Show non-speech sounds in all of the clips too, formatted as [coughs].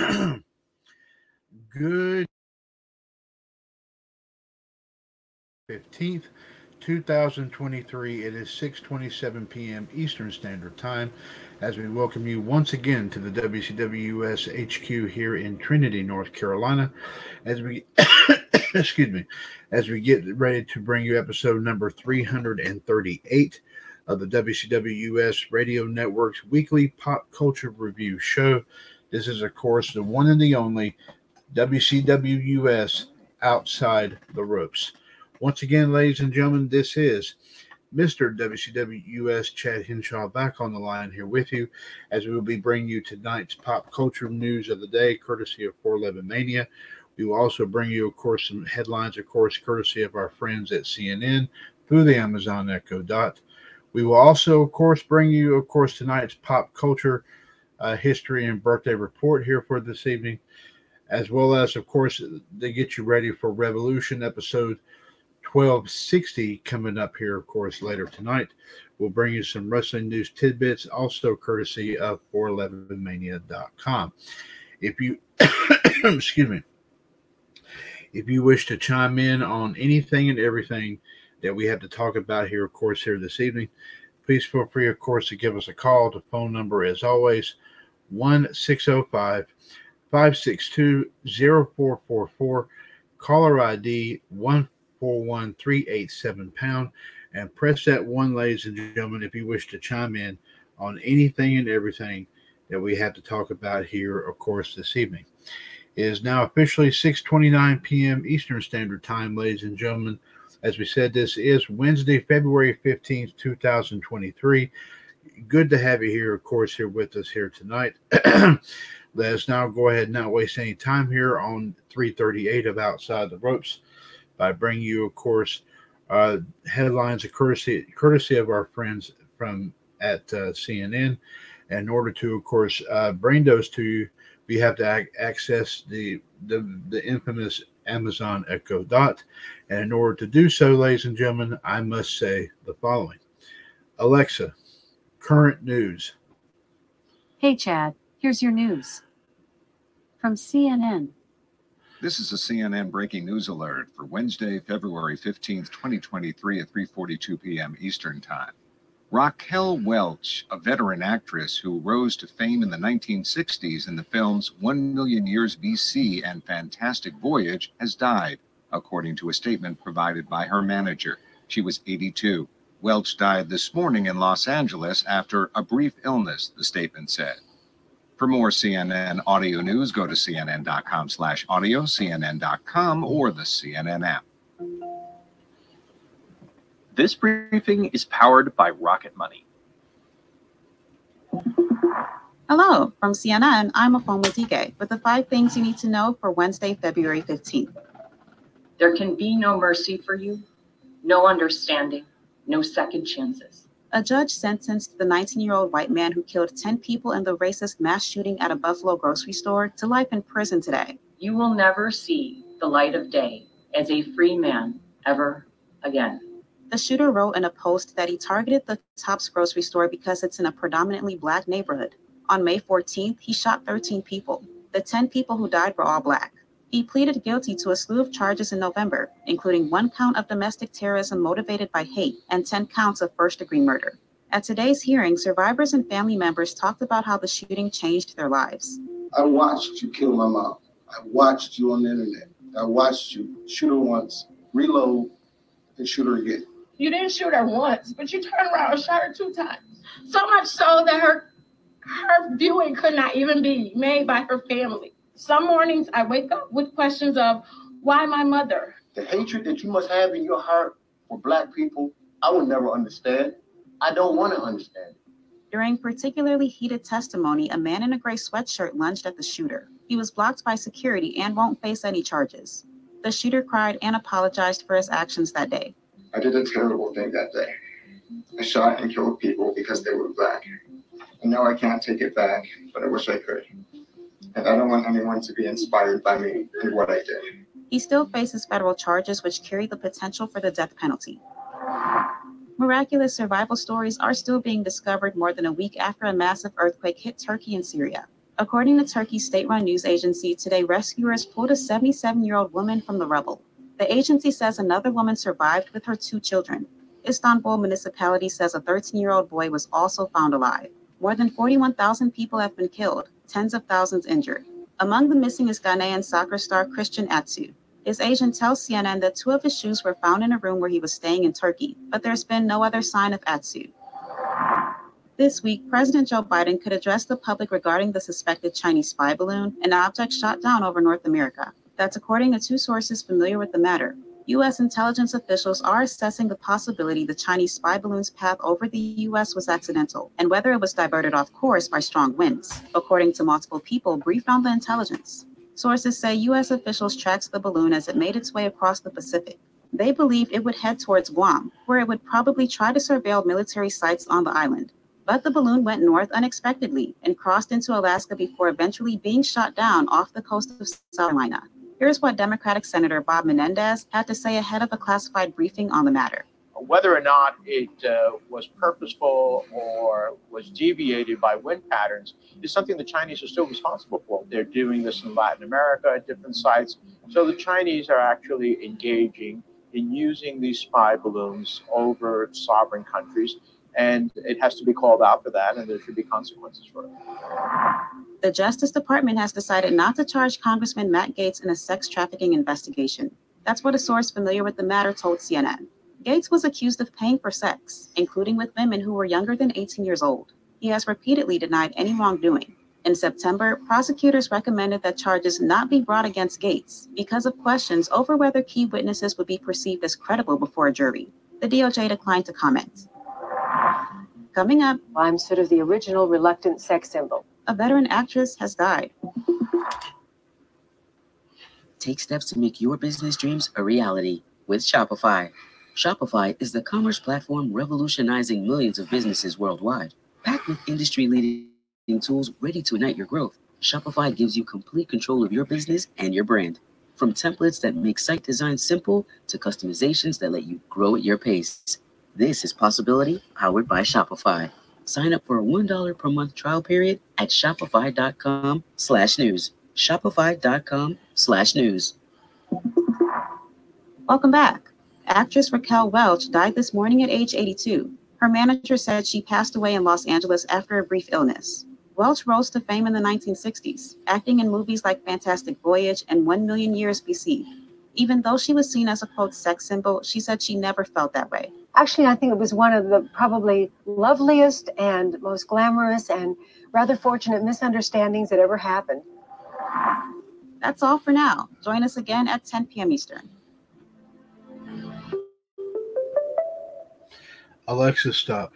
[clears throat] Good 15th, 2023. It is 6:27 p.m. Eastern Standard Time as we welcome you once again to the WCWUS HQ here in Trinity, North Carolina. As we [coughs] excuse me, as we get ready to bring you episode number 338 of the WCWUS Radio Network's weekly pop culture review show. This is, of course, the one and the only WCWUS Outside the Ropes. Once again, ladies and gentlemen, this is Mr. WCWUS Chad Henshaw back on the line here with you as we will be bringing you tonight's pop culture news of the day, courtesy of 411 Mania. We will also bring you, of course, some headlines, of course, courtesy of our friends at CNN through the Amazon Echo Dot. We will also, of course, bring you, of course, tonight's pop culture uh, history and birthday report here for this evening, as well as, of course, they get you ready for Revolution episode 1260 coming up here, of course, later tonight. We'll bring you some wrestling news tidbits, also courtesy of 411mania.com. If you, [coughs] excuse me, if you wish to chime in on anything and everything that we have to talk about here, of course, here this evening, please feel free, of course, to give us a call. The phone number, as always, 1 605 562 0444. Caller ID 141387 pound. And press that one, ladies and gentlemen, if you wish to chime in on anything and everything that we have to talk about here, of course, this evening. It is now officially 6:29 p.m. Eastern Standard Time, ladies and gentlemen. As we said, this is Wednesday, February 15th, 2023 good to have you here, of course, here with us here tonight. [clears throat] Let us now go ahead and not waste any time here on 338 of Outside the Ropes by bringing you, of course, uh, headlines of courtesy, courtesy of our friends from at uh, CNN. In order to, of course, uh, bring those to you, we have to ac- access the, the the infamous Amazon Echo Dot. And in order to do so, ladies and gentlemen, I must say the following: Alexa, current news. Hey, Chad, here's your news from CNN. This is a CNN breaking news alert for Wednesday, February 15th, 2023 at 3:42 p.m. Eastern Time. Raquel Welch, a veteran actress who rose to fame in the 1960s in the films 1 Million Years BC and Fantastic Voyage, has died, according to a statement provided by her manager. She was 82. Welch died this morning in Los Angeles after a brief illness, the statement said. For more CNN audio news, go to cnn.com slash audio, cnn.com, or the CNN app. This briefing is powered by Rocket Money. Hello, from CNN, I'm Afoma Dige with the five things you need to know for Wednesday, February 15th. There can be no mercy for you, no understanding, no second chances. A judge sentenced the 19 year old white man who killed 10 people in the racist mass shooting at a Buffalo grocery store to life in prison today. You will never see the light of day as a free man ever again. The shooter wrote in a post that he targeted the Tops grocery store because it's in a predominantly black neighborhood. On May 14th, he shot 13 people. The 10 people who died were all black. He pleaded guilty to a slew of charges in November, including one count of domestic terrorism motivated by hate and 10 counts of first degree murder. At today's hearing, survivors and family members talked about how the shooting changed their lives. I watched you kill my mom. I watched you on the internet. I watched you shoot her once, reload, and shoot her again. You didn't shoot her once, but you turned around and shot her two times. So much so that her her viewing could not even be made by her family. Some mornings I wake up with questions of why my mother? The hatred that you must have in your heart for black people, I will never understand. I don't want to understand. During particularly heated testimony, a man in a gray sweatshirt lunged at the shooter. He was blocked by security and won't face any charges. The shooter cried and apologized for his actions that day. I did a terrible thing that day. I shot and killed people because they were black. And now I can't take it back, but I wish I could. And I don't want anyone to be inspired by me and what I did. He still faces federal charges which carry the potential for the death penalty. Miraculous survival stories are still being discovered more than a week after a massive earthquake hit Turkey and Syria. According to Turkey's state run news agency, today rescuers pulled a 77 year old woman from the rubble. The agency says another woman survived with her two children. Istanbul municipality says a 13 year old boy was also found alive. More than 41,000 people have been killed, tens of thousands injured. Among the missing is Ghanaian soccer star Christian Atsu. His agent tells CNN that two of his shoes were found in a room where he was staying in Turkey, but there's been no other sign of Atsu. This week, President Joe Biden could address the public regarding the suspected Chinese spy balloon, an object shot down over North America. That's according to two sources familiar with the matter. U.S. intelligence officials are assessing the possibility the Chinese spy balloon's path over the U.S. was accidental and whether it was diverted off course by strong winds, according to multiple people briefed on the intelligence. Sources say U.S. officials tracked the balloon as it made its way across the Pacific. They believe it would head towards Guam, where it would probably try to surveil military sites on the island. But the balloon went north unexpectedly and crossed into Alaska before eventually being shot down off the coast of South Carolina. Here's what Democratic Senator Bob Menendez had to say ahead of a classified briefing on the matter. Whether or not it uh, was purposeful or was deviated by wind patterns is something the Chinese are still responsible for. They're doing this in Latin America at different sites. So the Chinese are actually engaging in using these spy balloons over sovereign countries and it has to be called out for that, and there should be consequences for it. The Justice Department has decided not to charge Congressman Matt Gaetz in a sex trafficking investigation. That's what a source familiar with the matter told CNN. Gaetz was accused of paying for sex, including with women who were younger than 18 years old. He has repeatedly denied any wrongdoing. In September, prosecutors recommended that charges not be brought against Gaetz because of questions over whether key witnesses would be perceived as credible before a jury. The DOJ declined to comment. Coming up, I'm sort of the original reluctant sex symbol. A veteran actress has died. Take steps to make your business dreams a reality with Shopify. Shopify is the commerce platform revolutionizing millions of businesses worldwide. Packed with industry leading tools ready to ignite your growth, Shopify gives you complete control of your business and your brand. From templates that make site design simple to customizations that let you grow at your pace. This is Possibility powered by Shopify. Sign up for a $1 per month trial period at shopify.com slash news. Shopify.com slash news. Welcome back. Actress Raquel Welch died this morning at age 82. Her manager said she passed away in Los Angeles after a brief illness. Welch rose to fame in the 1960s, acting in movies like Fantastic Voyage and One Million Years BC. Even though she was seen as a quote sex symbol, she said she never felt that way. Actually, I think it was one of the probably loveliest and most glamorous and rather fortunate misunderstandings that ever happened. That's all for now. Join us again at 10 p.m. Eastern. Alexa, stop.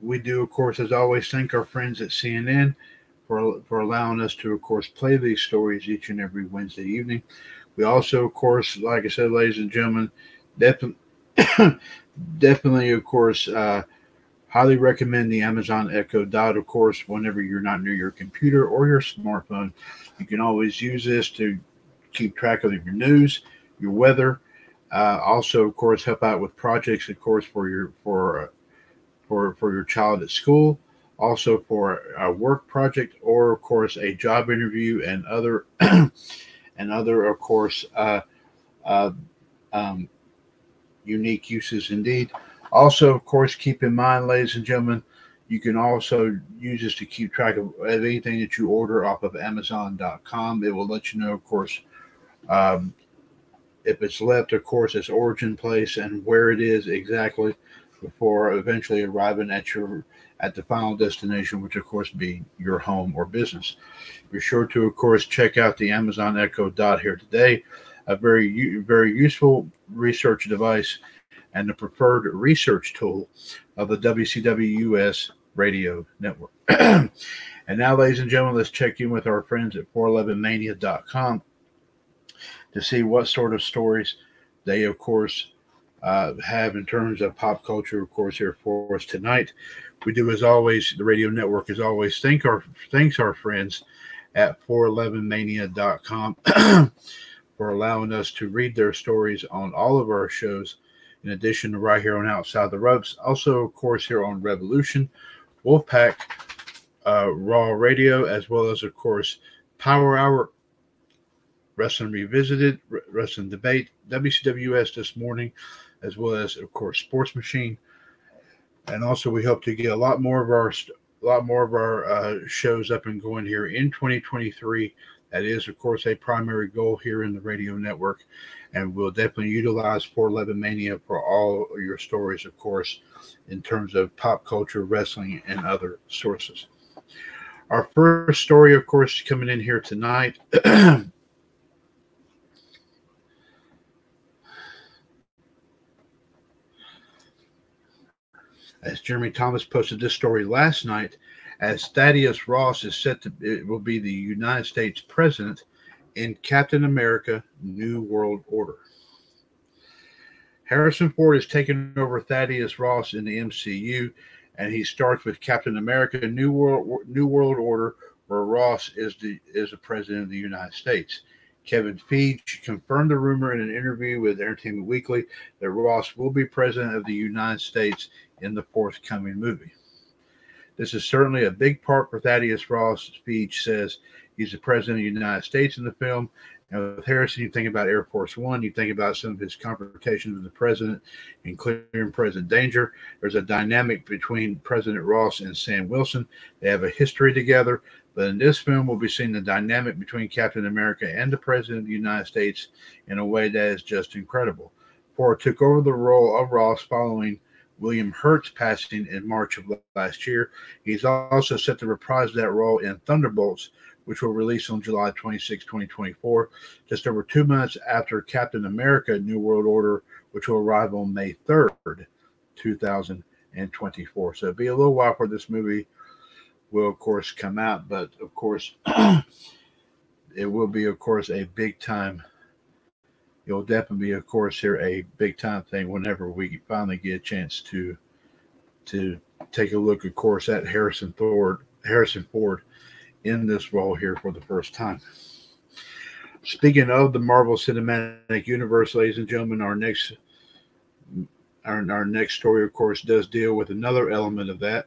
We do, of course, as always, thank our friends at CNN for, for allowing us to, of course, play these stories each and every Wednesday evening. We also, of course, like I said, ladies and gentlemen, definitely, [coughs] definitely, of course, uh, highly recommend the Amazon Echo Dot. Of course, whenever you're not near your computer or your smartphone, you can always use this to keep track of your news, your weather. Uh, also, of course, help out with projects, of course, for your for uh, for for your child at school. Also for a work project or, of course, a job interview and other [coughs] and other, of course, uh, uh, um, unique uses indeed. Also, of course, keep in mind, ladies and gentlemen, you can also use this to keep track of anything that you order off of Amazon.com. It will let you know, of course, um, if it's left, of course, its origin place and where it is exactly before eventually arriving at your at the final destination, which of course be your home or business. Be sure to, of course, check out the Amazon Echo Dot here today, a very very useful research device and the preferred research tool of the WCW US radio network. [clears throat] and now, ladies and gentlemen, let's check in with our friends at 411mania.com to see what sort of stories they, of course, uh, have in terms of pop culture, of course, here for us tonight. We do, as always, the radio network, as always, thank our thanks our friends at 411mania.com [clears throat] for allowing us to read their stories on all of our shows in addition to right here on Outside the Ropes. Also, of course, here on Revolution, Wolfpack, uh, Raw Radio, as well as, of course, Power Hour, Wrestling Revisited, Wrestling Debate, WCWS this morning, as well as, of course, Sports Machine. And also, we hope to get a lot more of our a lot more of our uh, shows up and going here in 2023. That is, of course, a primary goal here in the radio network and we'll definitely utilize 411 Mania for all your stories, of course, in terms of pop culture, wrestling, and other sources. Our first story, of course, coming in here tonight. [clears throat] as Jeremy Thomas posted this story last night, as Thaddeus Ross is set to it will be the United States president in Captain America New World Order. Harrison Ford has taken over Thaddeus Ross in the MCU, and he starts with Captain America New World New World Order, where Ross is the is the president of the United States. Kevin Feige confirmed the rumor in an interview with Entertainment Weekly that Ross will be president of the United States in the forthcoming movie. This is certainly a big part for Thaddeus Ross, speech, says, He's the president of the United States in the film. And with Harrison, you think about Air Force One, you think about some of his confrontations with the president, including President Danger. There's a dynamic between President Ross and Sam Wilson. They have a history together. But in this film, we'll be seeing the dynamic between Captain America and the President of the United States in a way that is just incredible. Ford took over the role of Ross following William Hurt's passing in March of last year. He's also set to reprise that role in Thunderbolts, which will release on July 26, 2024, just over two months after Captain America New World Order, which will arrive on May 3rd, 2024. So it'll be a little while for this movie will, of course, come out, but of course, [clears throat] it will be, of course, a big time. It'll definitely be, of course, here a big time thing whenever we finally get a chance to to take a look, of course, at Harrison Ford, Harrison Ford in this role here for the first time. Speaking of the Marvel Cinematic Universe, ladies and gentlemen, our next our, our next story, of course, does deal with another element of that.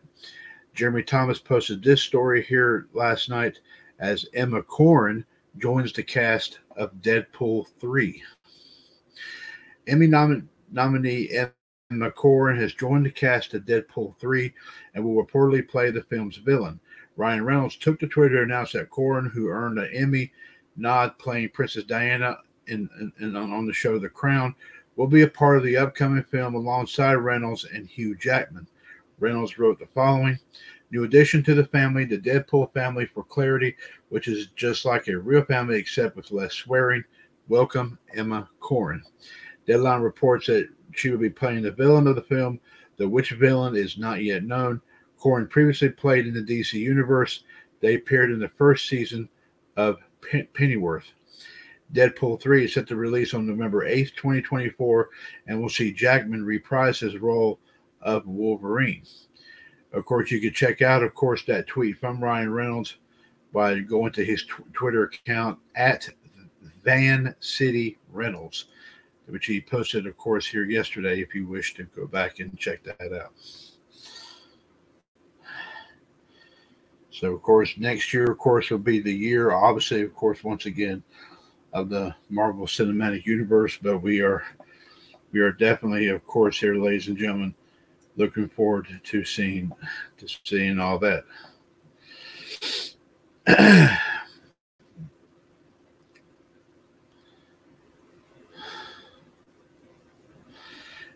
Jeremy Thomas posted this story here last night as Emma Corrin joins the cast of Deadpool 3. Emmy nom- nominee Emma Corrin has joined the cast of Deadpool 3 and will reportedly play the film's villain. Ryan Reynolds took to Twitter to announce that Corrin, who earned an Emmy nod playing Princess Diana in, in, in, on the show The Crown, will be a part of the upcoming film alongside Reynolds and Hugh Jackman. Reynolds wrote the following New addition to the family, the Deadpool family for clarity, which is just like a real family except with less swearing. Welcome, Emma Corrin. Deadline reports that she will be playing the villain of the film, though which villain is not yet known. Corrin previously played in the DC Universe. They appeared in the first season of Pennyworth. Deadpool 3 is set to release on November 8th, 2024, and we'll see Jackman reprise his role of Wolverine. Of course, you can check out, of course, that tweet from Ryan Reynolds by going to his tw- Twitter account at Vancity Reynolds, which he posted, of course, here yesterday. If you wish to go back and check that out. So, of course, next year, of course, will be the year, obviously, of course, once again, of the Marvel Cinematic Universe. But we are, we are definitely, of course, here, ladies and gentlemen, looking forward to seeing, to seeing all that. [clears throat]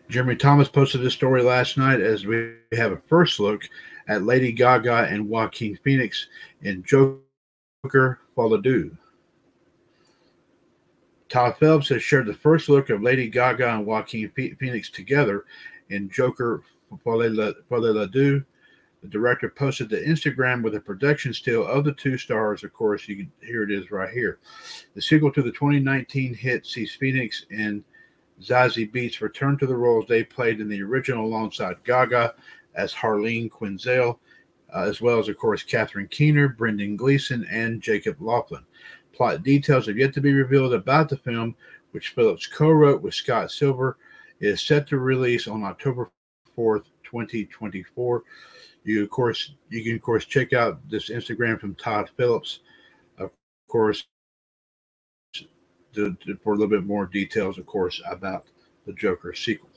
Jeremy Thomas posted this story last night as we have a first look at Lady Gaga and Joaquin Phoenix in Joker Folie Todd Phillips has shared the first look of Lady Gaga and Joaquin Phoenix together in Joker Deux. The director posted to Instagram with a production still of the two stars. Of course, you can here it is right here. The sequel to the 2019 hit sees Phoenix and Zazie Beetz returned to the roles they played in the original alongside Gaga as Harleen Quinzel, uh, as well as, of course, Catherine Keener, Brendan Gleeson, and Jacob Lofland. Plot details have yet to be revealed about the film, which Phillips co-wrote with Scott Silver. It is set to release on October 4th, 2024. You of course you can of course check out this Instagram from Todd Phillips, of course, to, to, for a little bit more details, of course, about the Joker sequel.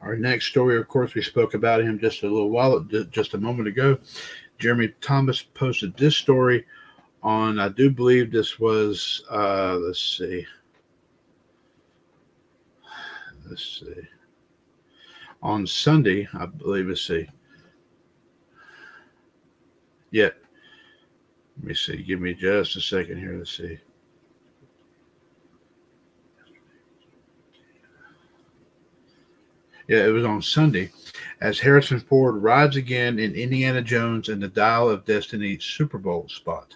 Our next story, of course, we spoke about him just a little while, just a moment ago. Jeremy Thomas posted this story on, I do believe this was, uh, let's see, let's see, on Sunday, I believe. Let's see. Yeah. Let me see. Give me just a second here. Let's see. Yeah, it was on Sunday as Harrison Ford rides again in Indiana Jones and the Dial of Destiny Super Bowl spot.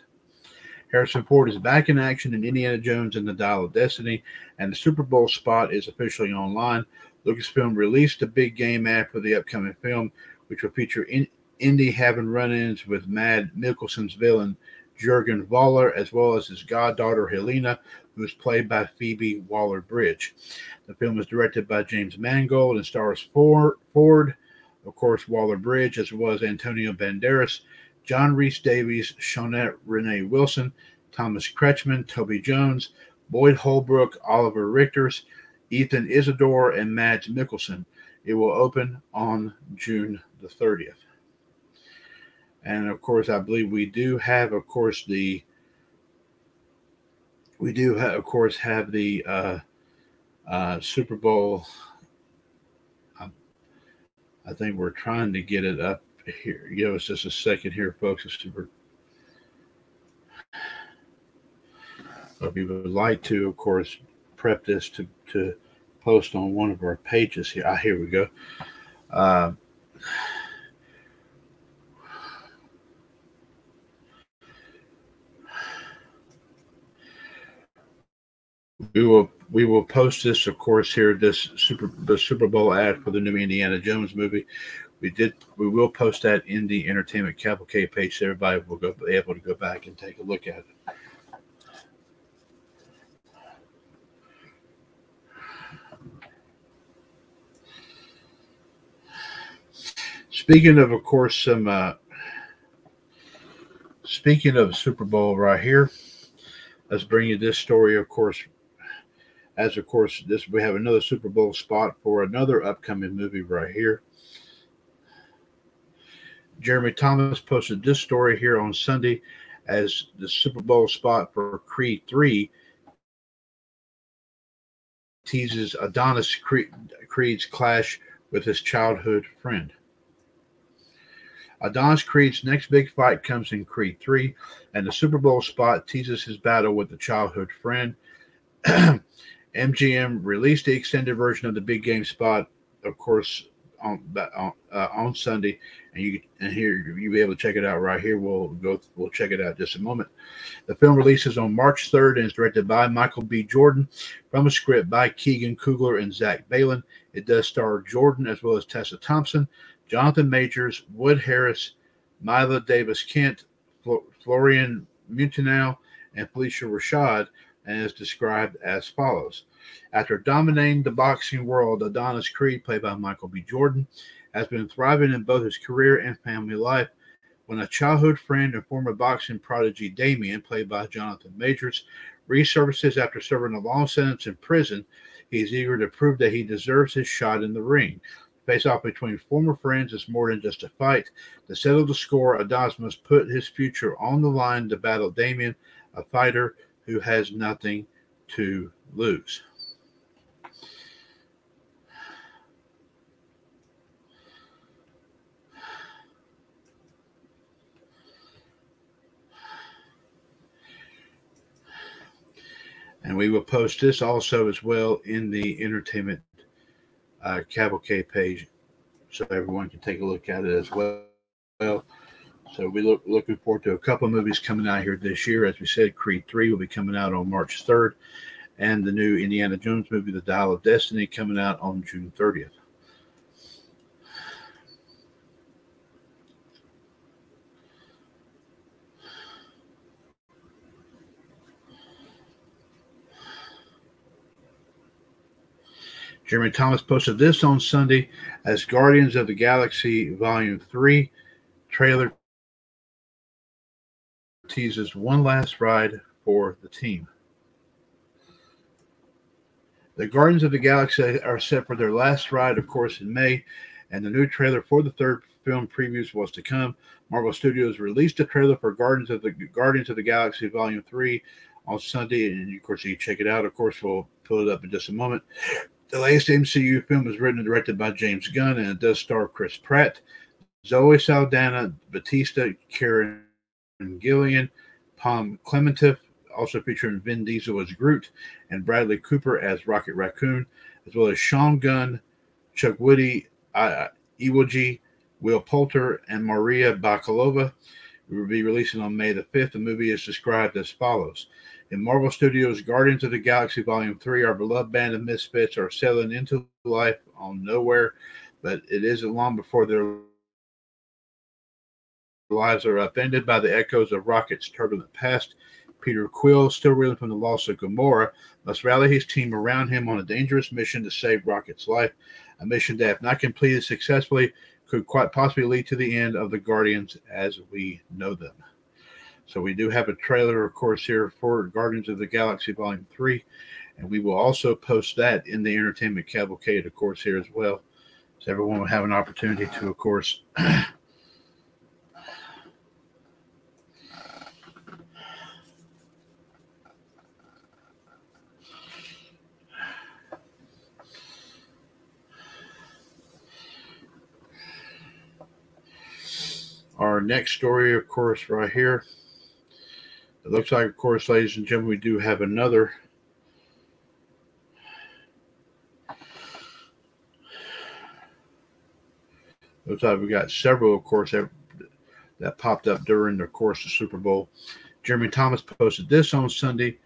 Harrison Ford is back in action in Indiana Jones and the Dial of Destiny, and the Super Bowl spot is officially online. Lucasfilm released a big game ad for the upcoming film, which will feature in- Indy having run ins with Mads Mikkelsen's villain, Jurgen Voller, as well as his goddaughter Helena, who is played by Phoebe Waller Bridge. The film is directed by James Mangold and stars Ford, of course, Waller Bridge, as well as Antonio Banderas, John Rhys Davies, Shaunette Renee Wilson, Thomas Kretschmann, Toby Jones, Boyd Holbrook, Oliver Richters, Ethan Isidore, and Mads Mikkelsen. It will open on June the 30th. And of course, I believe we do have, of course, the we do have, of course, have the uh, uh, Super Bowl. I, think we're trying to get it up here. Give us just a second here, folks. If you would like to, of course, prep this to, to post on one of our pages here. Ah, here we go. Uh, we will we will post this, of course, here this super the Super Bowl ad for the new Indiana Jones movie. We did we will post that in the Entertainment Cavalcade page, so everybody will go be able to go back and take a look at it. Speaking of, of course, some uh, speaking of Super Bowl right here, let's bring you this story, of course. As of course, this we have another Super Bowl spot for another upcoming movie right here. Jeremy Thomas posted this story here on Sunday as the Super Bowl spot for Creed 3 teases Adonis Creed's clash with his childhood friend. Adonis Creed's next big fight comes in Creed 3, and the Super Bowl spot teases his battle with a childhood friend. [clears throat] MGM released the extended version of the big game spot, of course, on on, uh, on Sunday, and you and here you'll be able to check it out right here. We'll go we'll check it out just a moment. The film releases on March 3rd and is directed by Michael B. Jordan from a script by Keenan Coogler and Zach Baylin. It does star Jordan as well as Tessa Thompson, Jonathan Majors, Wood Harris, Mila Davis Kent, Florian Munteanu, and Phylicia Rashad, and is described as follows. After dominating the boxing world, Adonis Creed, played by Michael B. Jordan, has been thriving in both his career and family life. When a childhood friend and former boxing prodigy Damien, played by Jonathan Majors, resurfaces after serving a long sentence in prison, he is eager to prove that he deserves his shot in the ring. Face off between former friends is more than just a fight. To settle the score, Adonis must put his future on the line to battle Damien, a fighter who has nothing to lose. And we will post this also as well in the entertainment uh, cavalcade page so everyone can take a look at it as well. So we look looking forward to a couple of movies coming out here this year. As we said, Creed 3 will be coming out on March 3rd, and the new Indiana Jones movie, The Dial of Destiny, coming out on June 30th. Jeremy Thomas posted this on Sunday as Guardians of the Galaxy Volume 3 trailer teases one last ride for the team. The Guardians of the Galaxy are set for their last ride, of course, in May, and the new trailer for the third film previews was to come. Marvel Studios released a trailer for Guardians of the Guardians of the Galaxy Volume 3 on Sunday, and of course you check it out. Of course, we'll pull it up in just a moment. The latest MCU film was written and directed by James Gunn, and it does star Chris Pratt, Zoe Saldana, Bautista, Karen Gillan, Pom Klementieff, also featuring Vin Diesel as Groot, and Bradley Cooper as Rocket Raccoon, as well as Sean Gunn, Chukwudi, uh, Iwuji, Will Poulter, and Maria Bakalova. It will be releasing on May the 5th. The movie is described as follows in Marvel Studios' Guardians of the Galaxy Volume 3, our beloved band of misfits are sailing into life on Knowhere, but it isn't long before their lives are upended by the echoes of Rocket's turbulent past. Peter Quill, still reeling from the loss of Gamora, must rally his team around him on a dangerous mission to save Rocket's life, a mission that, if not completed successfully, could quite possibly lead to the end of the Guardians as we know them. So we do have a trailer, of course, here for Guardians of the Galaxy Volume 3. And we will also post that in the Entertainment Cavalcade, of course, here as well. So everyone will have an opportunity to, of course, [clears throat] Our next story, of course, right here. It looks like, of course, ladies and gentlemen, we do have another. Looks like we got several, of course, that, that popped up during the course of Super Bowl. Jeremy Thomas posted this on Sunday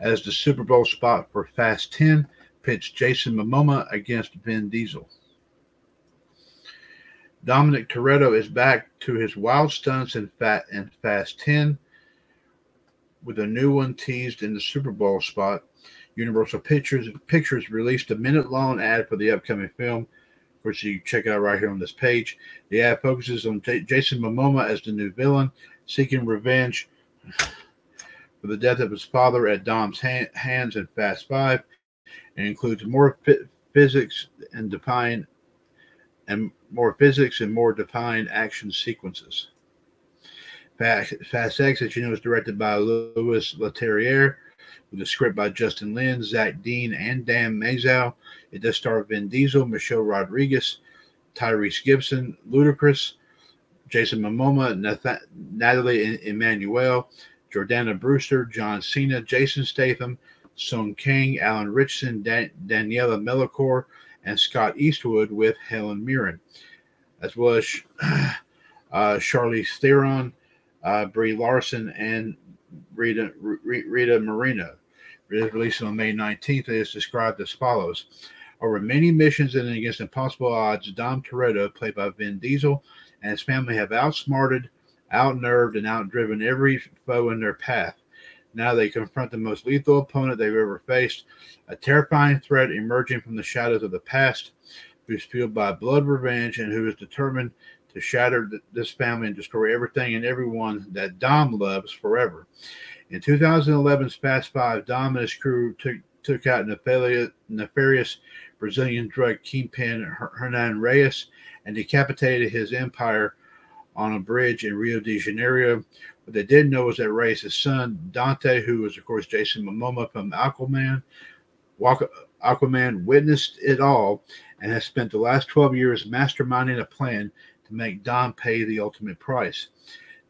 as the Super Bowl spot for Fast 10 pitched Jason Momoa against Vin Diesel. Dominic Toretto is back to his wild stunts in Fat and Fast 10 with a new one teased in the Super Bowl spot. Universal Pictures Pictures released a minute-long ad for the upcoming film, which you check out right here on this page. The ad focuses on J- Jason Momoa as the new villain, seeking revenge for the death of his father at Dom's hand, hands in Fast Five, and includes more physics and define and more physics and more defined action sequences. Fast, X, as you know, is directed by Louis Leterrier, with a script by Justin Lin, Zach Dean, and Dan Mazeau. It does star Vin Diesel, Michelle Rodriguez, Tyrese Gibson, Ludacris, Jason Momoa, Natalie Emmanuel, Jordana Brewster, John Cena, Jason Statham, Sung Kang, Alan Richardson, Dan- Daniela Melchior, and Scott Eastwood with Helen Mirren, as well as [sighs] uh, Charlize Theron, uh, Brie Larson, and Rita, Rita Moreno. It is released on May 19th. It is described as follows. Over many missions and against impossible odds, Dom Toretto, played by Vin Diesel, and his family have outsmarted, outnerved, and outdriven every foe in their path. Now they confront the most lethal opponent they've ever faced, a terrifying threat emerging from the shadows of the past, who's fueled by blood revenge and who is determined to shatter this family and destroy everything and everyone that Dom loves forever. In 2011's Fast Five, Dom and his crew took took out nefarious, nefarious Brazilian drug kingpin Hernan Reyes and decapitated his empire on a bridge in Rio de Janeiro. What they didn't know was that Reyes' son, Dante, who was, of course, Jason Momoa from Aquaman, Aquaman witnessed it all and has spent the last 12 years masterminding a plan to make Dom pay the ultimate price.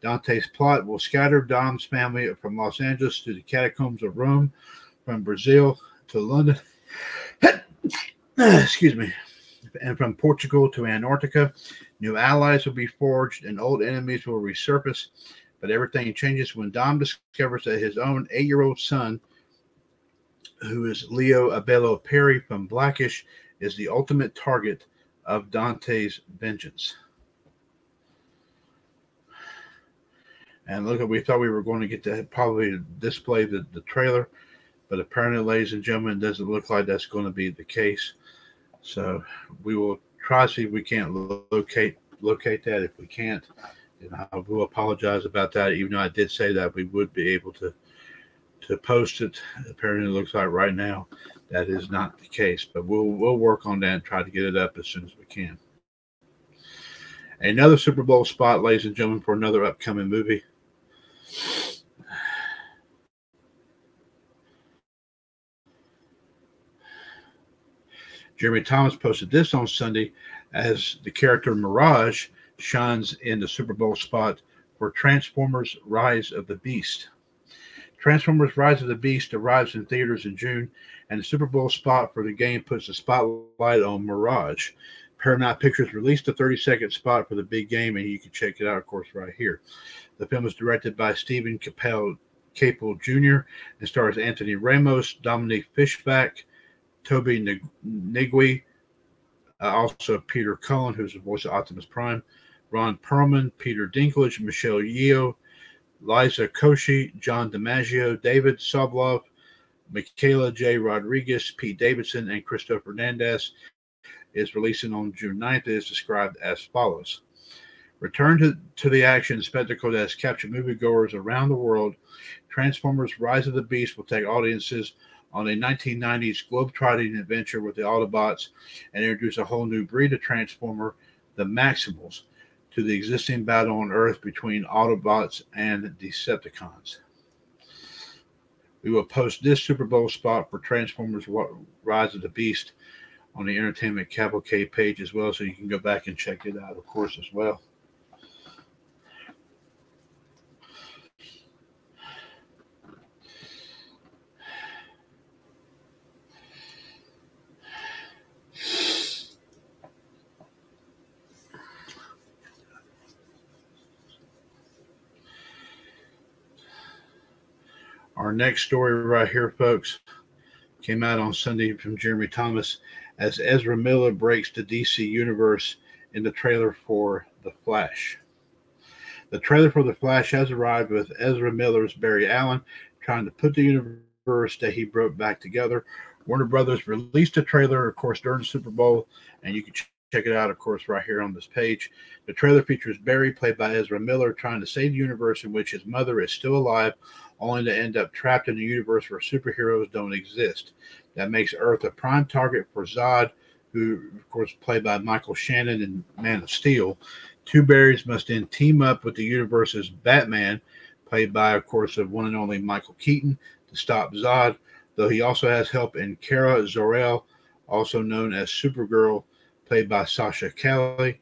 Dante's plot will scatter Dom's family from Los Angeles to the catacombs of Rome, from Brazil to London. [coughs] Excuse me. And from Portugal to Antarctica, new allies will be forged and old enemies will resurface. But everything changes when Dom discovers that his own eight year old son, who is Leo Abelo Perry from Blackish, is the ultimate target of Dante's vengeance. And look, at we thought we were going to get to probably display the, the trailer, but apparently, ladies and gentlemen, doesn't look like that's going to be the case. So we will try to see if we can't locate locate that. If we can't, then I will apologize about that. Even though I did say that we would be able to to post it. Apparently, it looks like right now that is not the case, but we'll we'll work on that and try to get it up as soon as we can. Another Super Bowl spot, ladies and gentlemen, for another upcoming movie. Jeremy Thomas posted this on Sunday as the character Mirage shines in the Super Bowl spot for Transformers Rise of the Beast. Transformers Rise of the Beast arrives in theaters in June, and the Super Bowl spot for the game puts a spotlight on Mirage. Paramount Pictures released a 30 second spot for the big game, and you can check it out, of course, right here. The film is directed by Steven Caple Caple Jr. and stars Anthony Ramos, Dominique Fishback, Tobe Nwigwe, uh, also Peter Cullen, who's the voice of Optimus Prime, Ron Perlman, Peter Dinklage, Michelle Yeoh, Liza Koshy, John DiMaggio, David Sobolov, Michaela J. Rodriguez, Pete Davidson, and Christopher Hernandez is releasing on June 9th. It is described as follows. Return to, to the action spectacle that has captured moviegoers around the world. Transformers Rise of the Beast will take audiences on a 1990s globe-trotting adventure with the Autobots and introduce a whole new breed of Transformer, the Maximals, to the existing battle on Earth between Autobots and Decepticons. We will post this Super Bowl spot for Transformers Rise of the Beast on the Entertainment Cavalcade page as well, so you can go back and check it out, of course, as well. Our next story right here, folks, came out on Sunday from Jeremy Thomas as Ezra Miller breaks the DC universe in the trailer for The Flash. The trailer for The Flash has arrived with Ezra Miller's Barry Allen trying to put the universe that he broke back together. Warner Brothers released a trailer, of course, during the Super Bowl, and you can check it out, of course, right here on this page. The trailer features Barry, played by Ezra Miller, trying to save the universe in which his mother is still alive, only to end up trapped in a universe where superheroes don't exist. That makes Earth a prime target for Zod, who, of course, played by Michael Shannon in Man of Steel. Two Barrys must then team up with the universe's Batman, played by, of course, of one and only Michael Keaton, to stop Zod, though he also has help in Kara Zor-El, also known as Supergirl, played by Sasha Calle.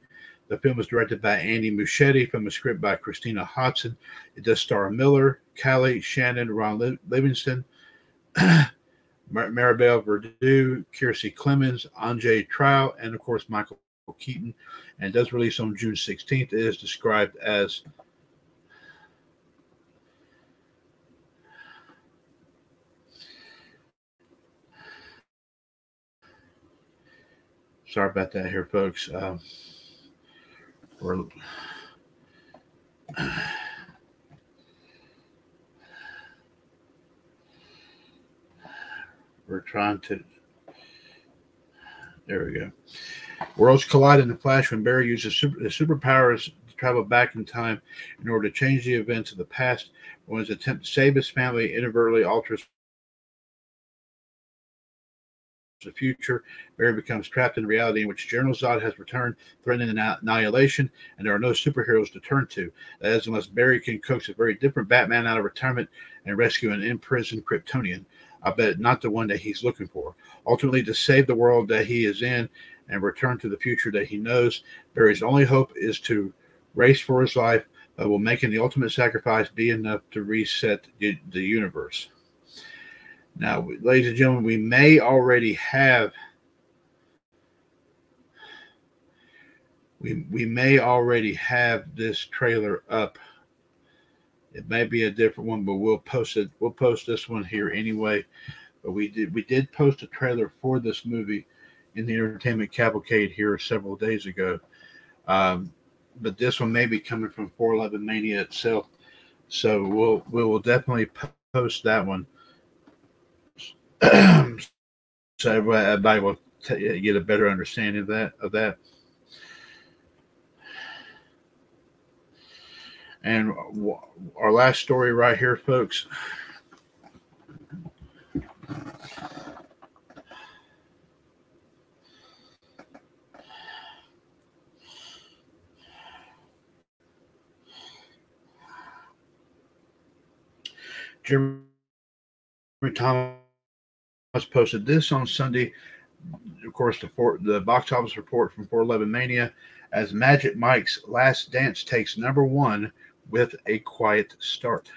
The film was directed by Andy Muschietti from a script by Christina Hodson. It does star Miller, Calle, Shannon, Ron Livingston, [clears throat] Maribel Verdú, Kiersey Clemons, Antje Traue, and of course Michael Keaton. And does release on June 16th. It is described as Sorry about that here, folks. Um, we're we're trying to. There we go. Worlds collide in the flash when Barry uses super, the superpowers to travel back in time in order to change the events of the past. His attempt to save his family inadvertently alters the future. Barry becomes trapped in a reality in which General Zod has returned, threatening annihilation, and there are no superheroes to turn to. That is, unless Barry can coax a very different Batman out of retirement and rescue an imprisoned Kryptonian. I bet not the one that he's looking for. Ultimately, to save the world that he is in and return to the future that he knows, Barry's only hope is to race for his life, but will making the ultimate sacrifice be enough to reset the, the universe? Now, ladies and gentlemen, we may already have we we may already have this trailer up. It may be a different one, but we'll post it. We'll post this one here anyway. But we did we did post a trailer for this movie in the entertainment cavalcade here several days ago. Um, but this one may be coming from 411 Mania itself. So we'll we will definitely post that one. [clears throat] so uh, everybody will t- uh, get a better understanding of that of that. And our last story right here, folks. Jeremy Thomas posted this on Sunday. Of course, the for, the box office report from 411 Mania as Magic Mike's Last Dance takes number one with a quiet start.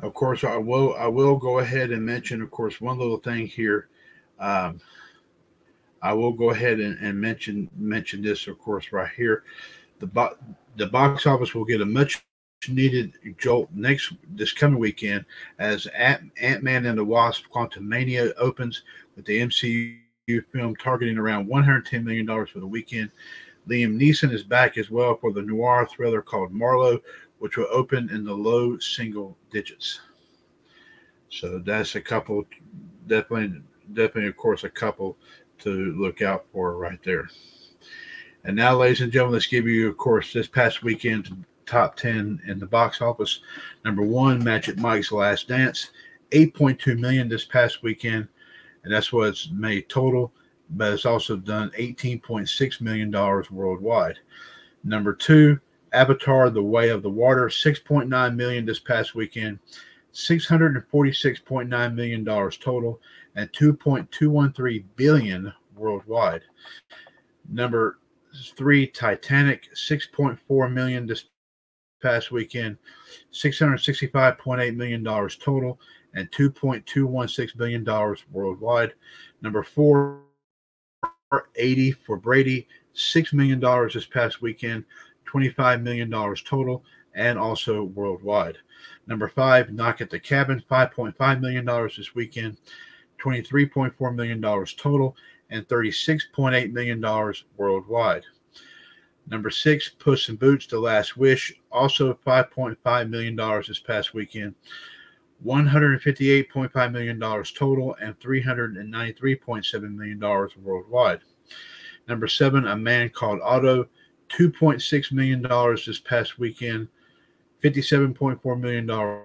Of course, I will I will go ahead and mention, of course, one little thing here. Um, I will go ahead and, and mention mention this, of course, right here the bo- the box office will get a much needed jolt next this coming weekend as Ant Man and the Wasp: Quantumania opens with the MCU film targeting around 110 million dollars for the weekend. Liam Neeson is back as well for the noir thriller called Marlowe, which will open in the low single digits. So that's a couple, definitely, definitely, of course, a couple to look out for right there. And now, ladies and gentlemen, let's give you, of course, this past weekend top 10 in the box office. Number one, Magic Mike's Last Dance, 8.2 million this past weekend, and that's what's made total, but it's also done 18.6 million dollars worldwide. Number two, Avatar: The Way of the Water, 6.9 million this past weekend, 646.9 million dollars total, and 2.213 billion worldwide. Number three Titanic, 6.4 million this past weekend, 665.8 million dollars total, and 2.216 billion dollars worldwide. Number four, 80 for Brady, six million dollars this past weekend, 25 million dollars total, and also worldwide. Number five, Knock at the Cabin, 5.5 million dollars this weekend, 23.4 million dollars total, and $36.8 million worldwide. Number six, Puss in Boots: The Last Wish, also 5.5 million dollars this past weekend. 158.5 million dollars total and 393.7 million dollars worldwide. Number seven, A Man Called Otto, 2.6 million dollars this past weekend. 57.4 million dollars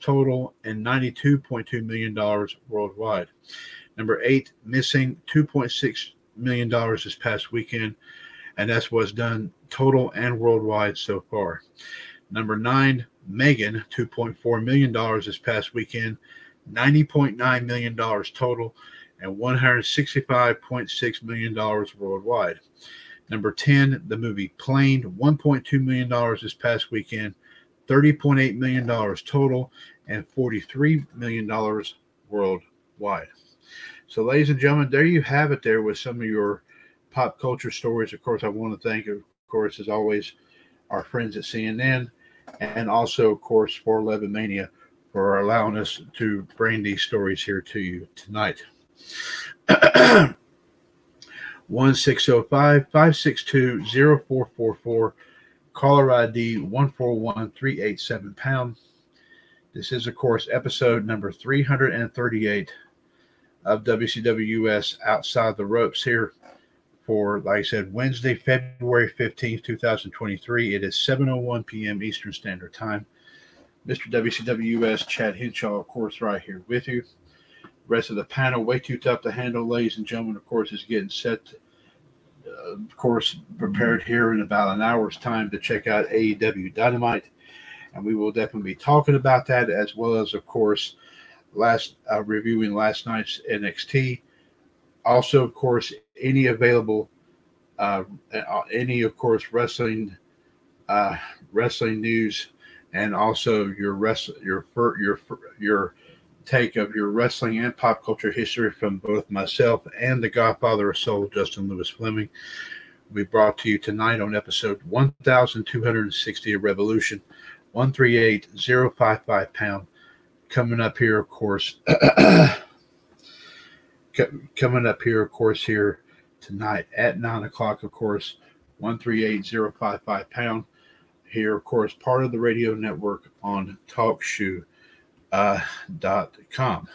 total and 92.2 million dollars worldwide. Number eight, missing 2.6 million dollars this past weekend, and that's what's done total and worldwide so far. Number nine, Megan, 2.4 million dollars this past weekend, 90.9 million dollars total, and 165.6 million dollars worldwide. Number 10, the movie Plane, $1.2 million this past weekend, $30.8 million total, and $43 million worldwide. So, ladies and gentlemen, there you have it there with some of your pop culture stories. Of course, I want to thank, of course, as always, our friends at CNN and also, of course, 411 Mania for allowing us to bring these stories here to you tonight. [clears throat] 1605 562 0444. Caller ID 141387 pound. This is, of course, episode number 338 of WCWUS Outside the Ropes here for, like I said, Wednesday, February 15th, 2023. It is 7.01 p.m. Eastern Standard Time. Mr. WCWUS Chad Henshaw, of course, right here with you. Rest of the panel, way too tough to handle, ladies and gentlemen. Of course, is getting set. Uh, of course, prepared here in about an hour's time to check out AEW Dynamite, and we will definitely be talking about that as well as, of course, last uh, reviewing last night's NXT. Also, of course, any available, uh, any of course wrestling, uh, wrestling news, and also your rest your your your take of your wrestling and pop culture history from both myself and the Godfather of Soul, Justin Lewis Fleming. We brought to you tonight on episode 1260 of Revolution, 138055 pound. Coming up here, of course, [clears throat] coming up here, of course, here tonight at nine o'clock, of course, 138055 pound. Here, of course, part of the radio network on TalkShoe uh, dot com.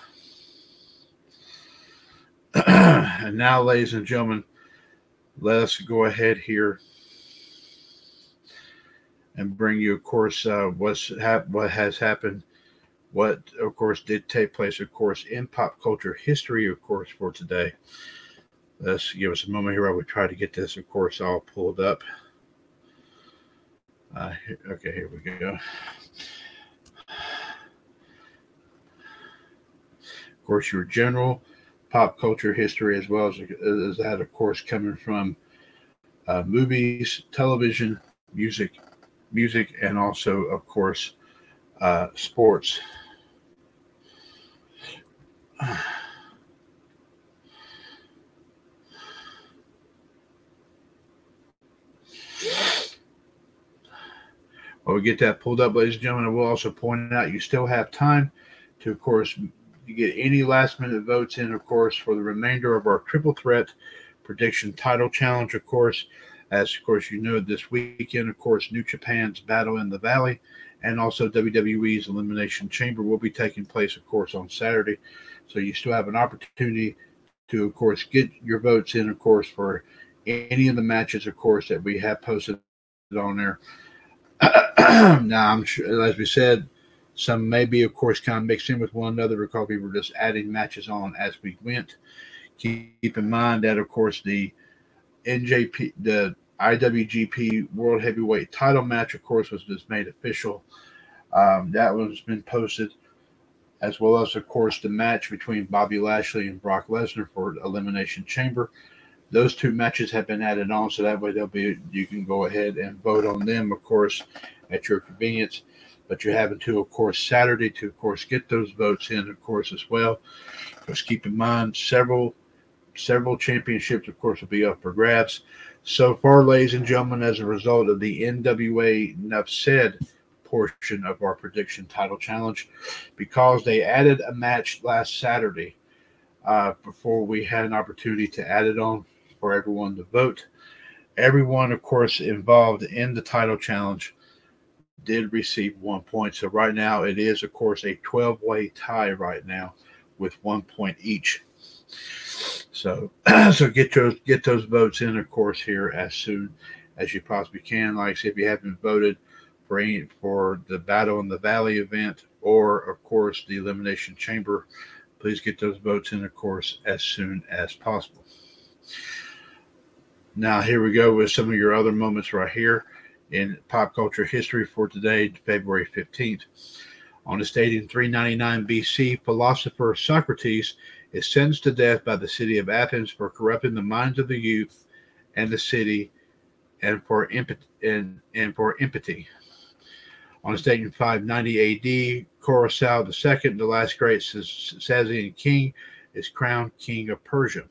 [clears throat] and now, ladies and gentlemen, let us go ahead here and bring you, of course, uh, what's hap- what has happened, what, of course, did take place, of course, in pop culture history, of course, for today. Let's give us a moment here while we try to get this, of course, all pulled up. Uh, okay, here we go. Of course, your general pop culture history, as well as, as that, of course, coming from uh, movies, television, music, music, and also, of course, uh, sports. While we get that pulled up, ladies and gentlemen, I will also point out you still have time to, of course, get any last minute votes in, of course, for the remainder of our triple threat prediction title challenge, of course. As of course you know, this weekend, of course, New Japan's Battle in the Valley and also WWE's Elimination Chamber will be taking place, of course, on Saturday. So you still have an opportunity to, of course, get your votes in, of course, for any of the matches, of course, that we have posted on there. [clears throat] now, I'm sure, as we said, some may be, of course, kind of mixed in with one another because we were just adding matches on as we went. Keep in mind that, of course, the NJP, the IWGP World Heavyweight Title match, of course, was just made official. Um, that one's been posted, as well as, of course, the match between Bobby Lashley and Brock Lesnar for Elimination Chamber. Those two matches have been added on, so that way they'll be. You can go ahead and vote on them, of course, at your convenience but you're having to, of course, Saturday to, of course, get those votes in, of course, as well. Just keep in mind, several several championships, of course, will be up for grabs. So far, ladies and gentlemen, as a result of the NWA Nuff Said portion of our prediction title challenge, because they added a match last Saturday uh, before we had an opportunity to add it on for everyone to vote. everyone, of course, involved in the title challenge did receive one point. So right now it is, of course, a 12 way tie right now with one point each. So [clears throat] so get those get those votes in, of course, here as soon as you possibly can. Like I if you haven't voted for for the Battle in the Valley event or of course the Elimination Chamber, please get those votes in, of course, as soon as possible. Now here we go with some of your other moments right here in pop culture history for today, February 15th. On this date in 399 BC, philosopher Socrates is sentenced to death by the city of Athens for corrupting the minds of the youth and the city and for imp- and, and for empathy. On this date in 590 AD, Khosrau II, the last great Sasanian king, is crowned king of Persia.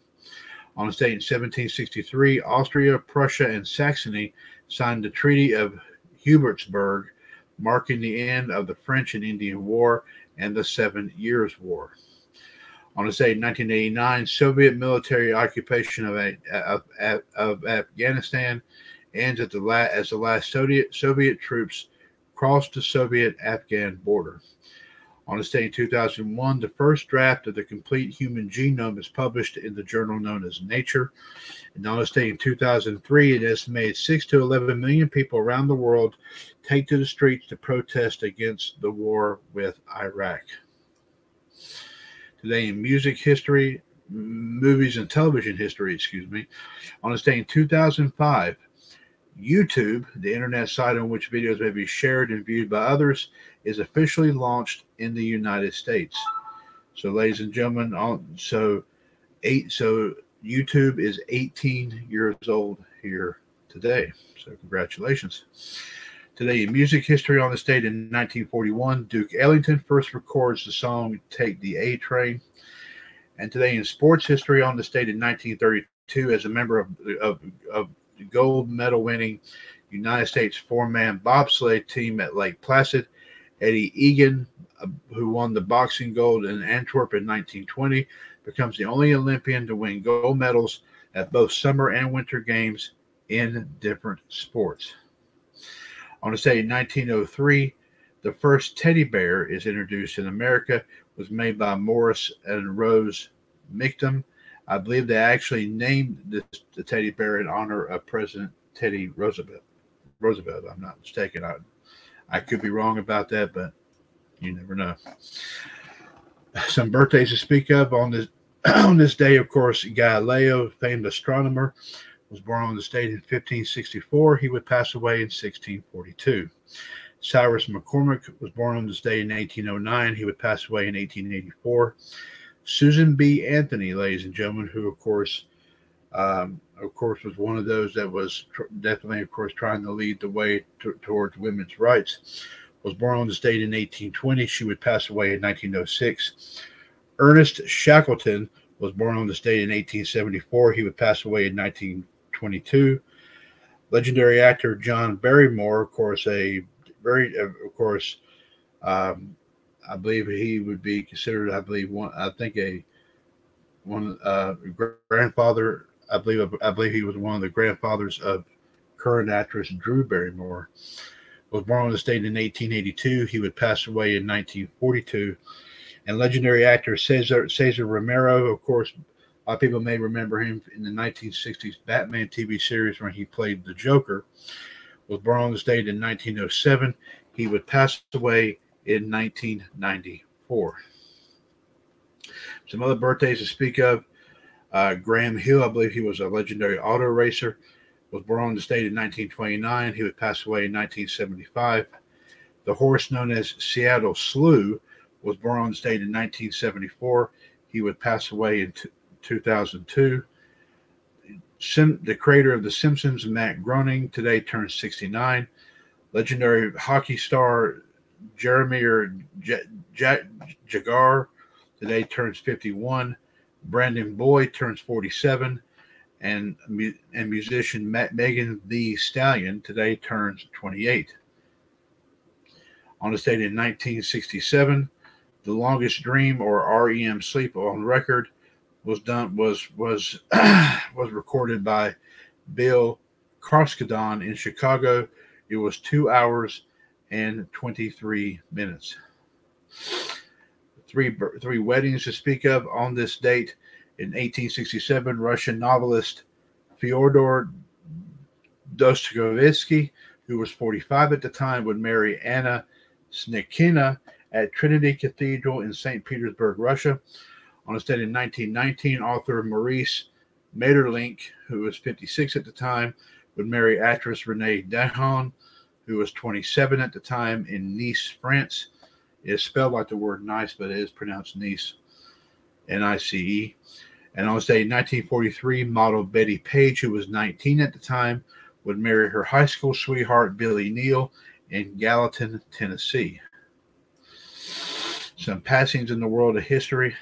On this date in 1763, Austria, Prussia, and Saxony signed the Treaty of Hubertsburg, marking the end of the French and Indian War and the Seven Years' War. On this date in 1989, Soviet military occupation of, of, of Afghanistan ends the la- as the last Soviet, Soviet troops crossed the Soviet Afghan border. On this day in 2001, the first draft of the complete human genome is published in the journal known as Nature. And on this day in 2003, an estimated 6 to 11 million people around the world take to the streets to protest against the war with Iraq. Today in music history, movies and television history, excuse me, on this day in 2005, YouTube, the internet site on which videos may be shared and viewed by others, is officially launched in the United States. So, ladies and gentlemen, so eight, so YouTube is 18 years old here today. So, congratulations. Today in music history on this date in 1941, Duke Ellington first records the song Take the A Train. And today in sports history on this date in 1932, as a member of, of, of the gold medal winning United States four man bobsleigh team at Lake Placid, Eddie Egan, uh, who won the boxing gold in Antwerp in 1920, becomes the only Olympian to win gold medals at both summer and winter games in different sports. On this day in 1903, the first teddy bear is introduced in America, was made by Morris and Rose Michtom. I believe they actually named this, the teddy bear in honor of President Teddy Roosevelt. Roosevelt, I'm not mistaken. I I could be wrong about that, but you never know. Some birthdays to speak of on this [clears throat] on this day, of course, Galileo, famed astronomer, was born on this date in 1564. He would pass away in 1642. Cyrus McCormick was born on this day in 1809. He would pass away in 1884. Susan B. Anthony, ladies and gentlemen, who, of course, um, of course, was one of those that was tr- definitely, of course, trying to lead the way towards women's rights. Was born on this date in 1820. She would pass away in 1906. Ernest Shackleton was born on this date in 1874. He would pass away in 1922. Legendary actor John Barrymore, of course, a very, of course, um, I believe he would be considered, I believe, one, I think a one uh, grandfather I believe I believe he was one of the grandfathers of current actress Drew Barrymore. Was born on the state in 1882. He would pass away in 1942. And legendary actor Cesar Cesar Romero, of course, a lot of people may remember him in the 1960s Batman TV series when he played the Joker. Was born on this date in 1907. He would pass away in 1994. Some other birthdays to speak of. Uh, Graham Hill, I believe he was a legendary auto racer, was born on the state in 1929. He would pass away in 1975. The horse known as Seattle Slew was born on the state in 1974. He would pass away in t- 2002. Sim- the creator of The Simpsons, Matt Groening, today turns 69. Legendary hockey star Jeremy or J- J- Jagr today turns 51. Brandon Boyd turns 47, and and musician Matt Megan Thee Stallion today turns 28. On this date in 1967, the longest dream or REM sleep on record was done was was [clears throat] was recorded by Bill Crossgadon in Chicago. It was two hours and 23 minutes. Three, three weddings to speak of on this date. In 1867, Russian novelist Fyodor Dostoevsky, who was 45 at the time, would marry Anna Snitkina at Trinity Cathedral in St. Petersburg, Russia. On this date in 1919, author Maurice Maeterlinck, who was 56 at the time, would marry actress Renee Dahon, who was 27 at the time in Nice, France. It is spelled like the word nice, but it is pronounced Nice, N I C E. And on day 1943, model Bettie Page, who was 19 at the time, would marry her high school sweetheart Billy Neal in Gallatin, Tennessee. Some passings in the world of history.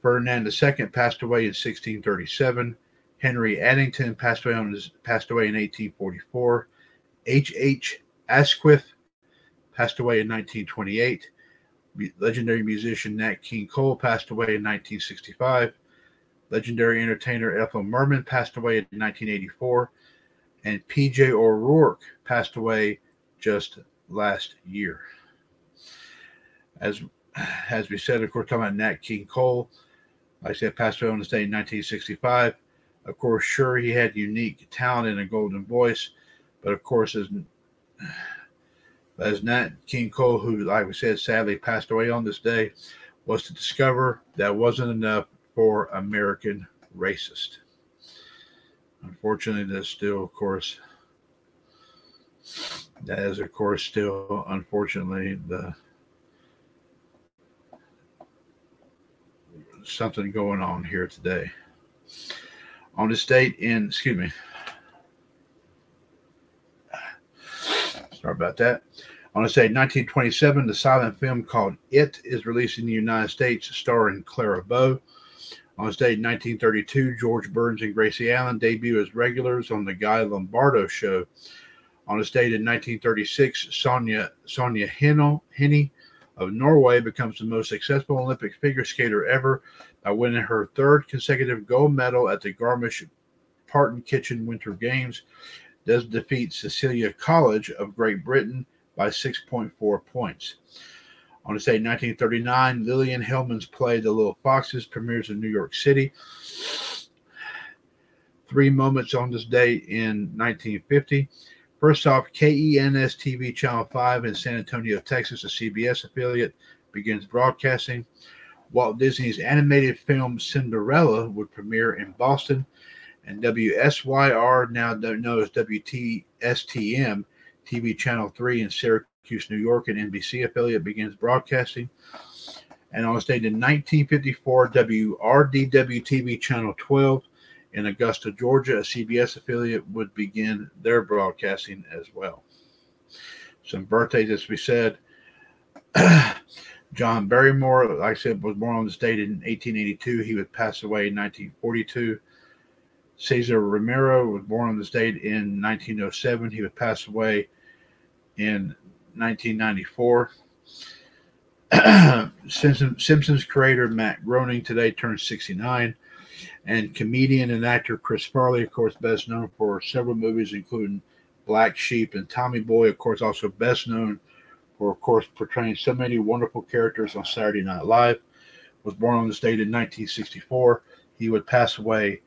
Ferdinand II passed away in 1637. Henry Addington passed away, his, passed away in 1844. H. H. Asquith passed away in 1928. Legendary musician Nat King Cole passed away in 1965. Legendary entertainer Ethel Merman passed away in 1984. And PJ O'Rourke passed away just last year. As as we said, of course, talking about Nat King Cole, like I said, passed away on this day in 1965. Of course, sure, he had unique talent and a golden voice, but of course, as as Nat King Cole, who, like we said, sadly passed away on this day, was to discover that wasn't enough for American racist. Unfortunately, that's still, of course, that is, of course, still, unfortunately, the something going on here today. On this date in, excuse me, sorry about that. On this date, 1927, the silent film called It is released in the United States, starring Clara Bow. On date, 1932, George Burns and Gracie Allen debut as regulars on the Guy Lombardo Show. On this date in 1936, Sonja Sonja Henie of Norway becomes the most successful Olympic figure skater ever by winning her third consecutive gold medal at the Garmisch Partenkirchen Winter Games. Does defeat Cecilia Colledge of Great Britain by 6.4 points. On this day, 1939, Lillian Hellman's play The Little Foxes premieres in New York City. Three moments on this day in 1950. First off, KENS TV Channel 5 in San Antonio, Texas, a CBS affiliate, begins broadcasting. Walt Disney's animated film Cinderella would premiere in Boston, and WSYR, now known as WTSTM, TV Channel 3 in Syracuse, New York, an NBC affiliate, begins broadcasting. And on this date in 1954, WRDW TV Channel 12 in Augusta, Georgia, a CBS affiliate, would begin their broadcasting as well. Some birthdays, as we said. [clears throat] John Barrymore, like I said, was born on this date in 1882. He would pass away in 1942. Cesar Romero was born on this date in 1907. He would pass away in 1994. [clears throat] Simpsons, Simpsons creator Matt Groening today turns 69 and comedian and actor Chris Farley, of course, best known for several movies, including Black Sheep and Tommy Boy, of course, also best known for, of course, portraying so many wonderful characters on Saturday Night Live. Was born on this date in 1964. He would pass away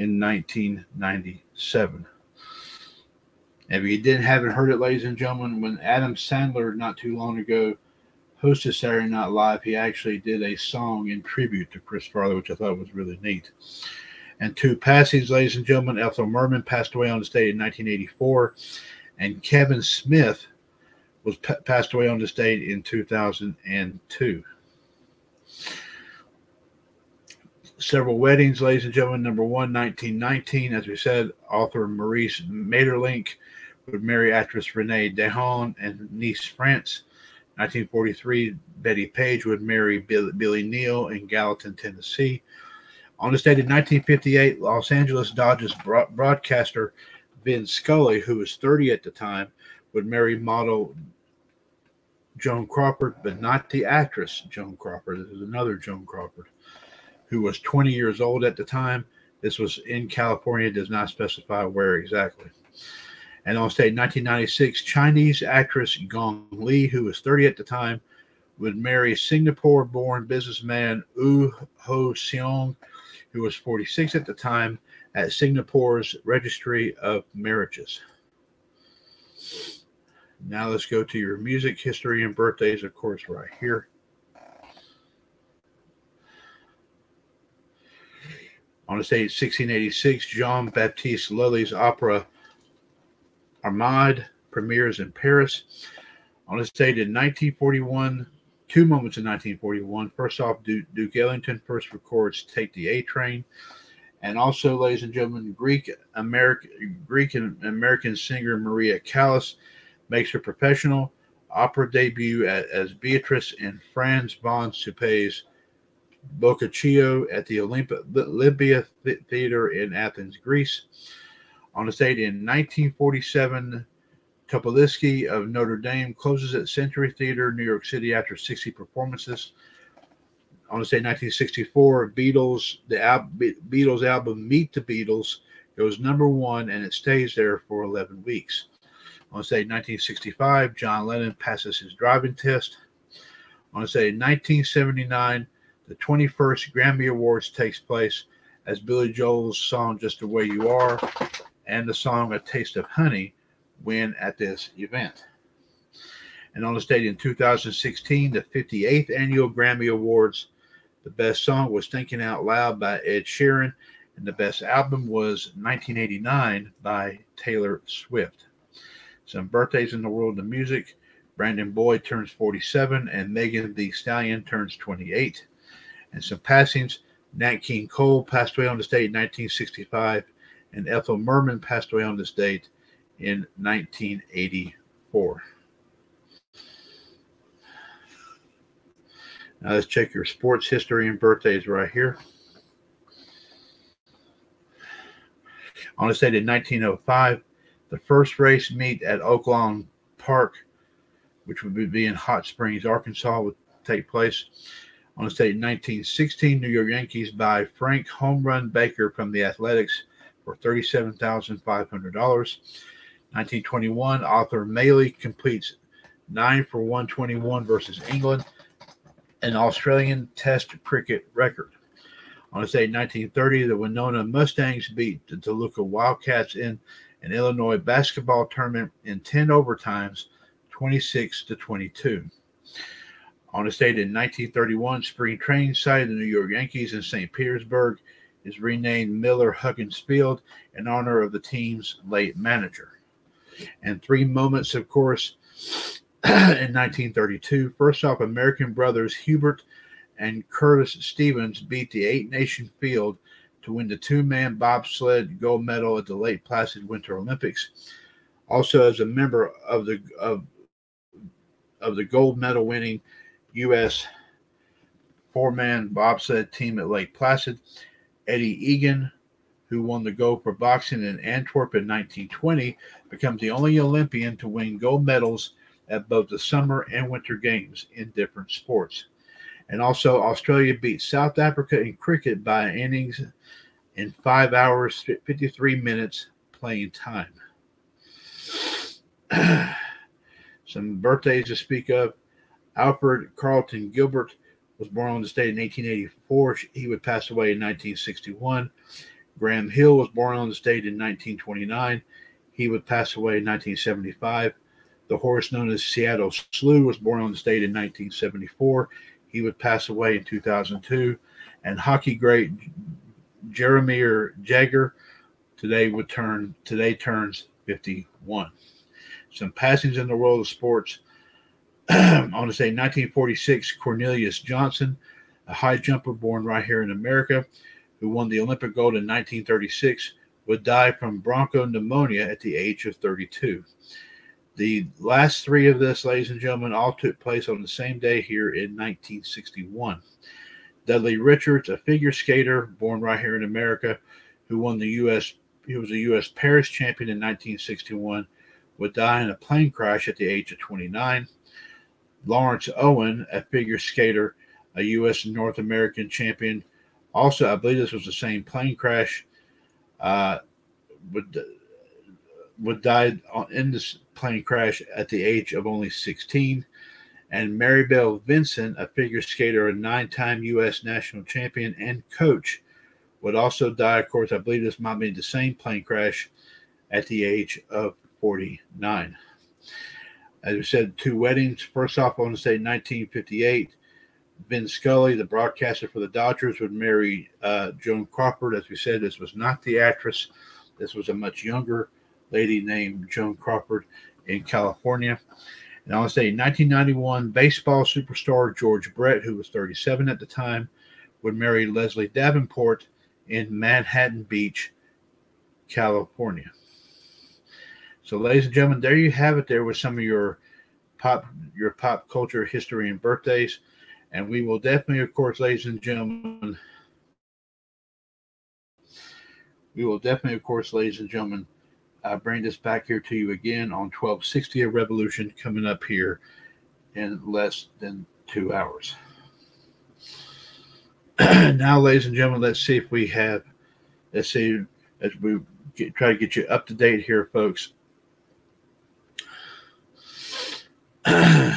in 1997. If you didn't haven't heard it, ladies and gentlemen, when Adam Sandler not too long ago hosted Saturday Night Live, he actually did a song in tribute to Chris Farley, which I thought was really neat. And two passings, ladies and gentlemen, Ethel Merman passed away on this date in 1984, and Kevin Smith was p- passed away on this date in 2002. Several weddings, ladies and gentlemen. Number one, 1919, as we said, author Maurice Maeterlinck would marry actress Renee Dahon and niece France. 1943, Bettie Page would marry Bill, Billy Neal in Gallatin, Tennessee. On this date in 1958, Los Angeles Dodgers broadcaster Vin Scully, who was 30 at the time, would marry model Joan Crawford, but not the actress Joan Crawford. This is another Joan Crawford, who was 20 years old at the time. This was in California, does not specify where exactly. And on stage 1996, Chinese actress Gong Li, who was 30 at the time, would marry Singapore born businessman Wu Ho Seong, who was 46 at the time, at Singapore's Registry of Marriages. Now let's go to your music history and birthdays, of course, right here. On this date, 1686, Jean Baptiste Lully's opera Armide premieres in Paris. On this date in 1941, two moments in 1941. First off, Duke, Duke Ellington first records "Take the A Train," and also, ladies and gentlemen, Greek American Greek and American singer Maria Callas makes her professional opera debut as, as Beatrice in Franz von Suppé's Boccaccio at the Olympia, Theater in Athens, Greece. On the date in 1947, Toplitzky of Notre Dame closes at Century Theater, New York City, after 60 performances. On the date 1964, Beatles the al- Beatles album "Meet the Beatles" goes number one, and it stays there for 11 weeks. On the date 1965, John Lennon passes his driving test. On the date 1979, the 21st Grammy Awards takes place as Billy Joel's song "Just the Way You Are" and the song "A Taste of Honey" win at this event. And on the date in 2016, the 58th annual Grammy Awards, the best song was "Thinking Out Loud" by Ed Sheeran, and the best album was 1989 by Taylor Swift. Some birthdays in the world of music. Brandon Boyd turns 47, and Megan Thee Stallion turns 28 and some passings. Nat King Cole passed away on this date in 1965, and Ethel Merman passed away on this date in 1984. Now let's check your sports history and birthdays right here. On this date in 1905, the first race meet at Oaklawn Park, which would be in Hot Springs, Arkansas, would take place. On this state 1916, New York Yankees buy Frank Home Run Baker from the Athletics for $37,500. 1921, Arthur Mailey completes 9 for 121 versus England, an Australian Test cricket record. On this date in 1930, the Winona Mustangs beat the Toluca Wildcats in an Illinois basketball tournament in 10 overtimes, 26 to 22. On this date in 1931, spring training site of the New York Yankees in St. Petersburg is renamed Miller Huggins Field in honor of the team's late manager. And three moments, of course, [clears throat] in 1932. First off, American brothers Hubert and Curtis Stevens beat the eight nation field to win the two man bobsled gold medal at the Lake Placid Winter Olympics. Also, as a member of the of, of the gold medal winning U.S. four man bobsled team at Lake Placid. Eddie Egan, who won the gold for boxing in Antwerp in 1920, becomes the only Olympian to win gold medals at both the summer and winter games in different sports. And also, Australia beat South Africa in cricket by innings in five hours, 53 minutes playing time. [clears throat] Some birthdays to speak of. Alfred Carlton Gilbert was born on this date in 1884. He would pass away in 1961. Graham Hill was born on this date in 1929. He would pass away in 1975. The horse known as Seattle Slew was born on this date in 1974. He would pass away in 2002. And hockey great Jaromir Jagr today would turn today turns 51. Some passings in the world of sports. [clears throat] I want to say 1946, Cornelius Johnson, a high jumper born right here in America, who won the Olympic gold in 1936, would die from bronchopneumonia at the age of 32. The last three of this, ladies and gentlemen, all took place on the same day here in 1961. Dudley Richards, a figure skater born right here in America, who won the U.S. He was a U.S. pairs champion in 1961, would die in a plane crash at the age of 29. Laurence Owen, a figure skater, a U.S. North American champion. Also, I believe this was the same plane crash. uh, would would died in this plane crash at the age of only 16. And Maribel Vinson, a figure skater, a nine-time U.S. national champion and coach, would also die. Of course, I believe this might be the same plane crash at the age of 49. As we said, two weddings. First off, I want to say 1958. Vin Scully, the broadcaster for the Dodgers, would marry uh, Joan Crawford. As we said, this was not the actress. This was a much younger lady named Joan Crawford in California. And I want to say 1991 baseball superstar George Brett, who was 37 at the time, would marry Leslie Davenport in Manhattan Beach, California. So, ladies and gentlemen, there you have it. There was some of your pop your pop culture history and birthdays. And we will definitely, of course, ladies and gentlemen, we will definitely, of course, ladies and gentlemen, uh, bring this back here to you again on 1260 of Revolution coming up here in less than two hours. [clears throat] now, ladies and gentlemen, let's see if we have, let's see, as we get, try to get you up to date here, folks. And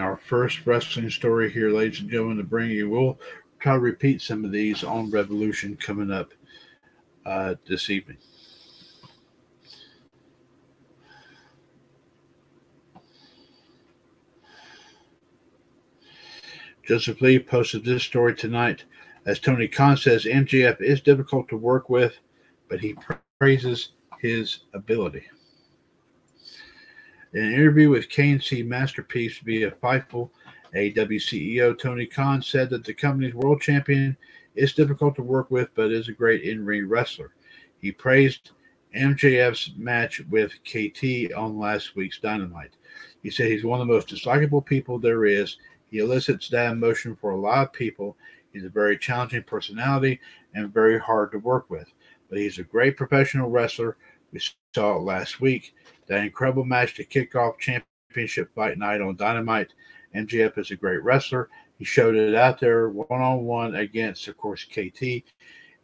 our first wrestling story here, ladies and gentlemen, to bring you. We'll try to repeat some of these on Revolution coming up uh, this evening. Joseph Lee posted this story tonight. As Tony Khan says, MJF is difficult to work with, but he praises his ability. In an interview with KNC Masterpiece via Fightful, AEW CEO Tony Khan said that the company's world champion is difficult to work with, but is a great in ring wrestler. He praised MJF's match with KT on last week's Dynamite. He said he's one of the most dislikable people there is. He elicits that emotion for a lot of people. He's a very challenging personality and very hard to work with, but he's a great professional wrestler. We saw it last week. That incredible match to kick off championship fight night on Dynamite. MJF is a great wrestler. He showed it out there one on one against, of course, KT.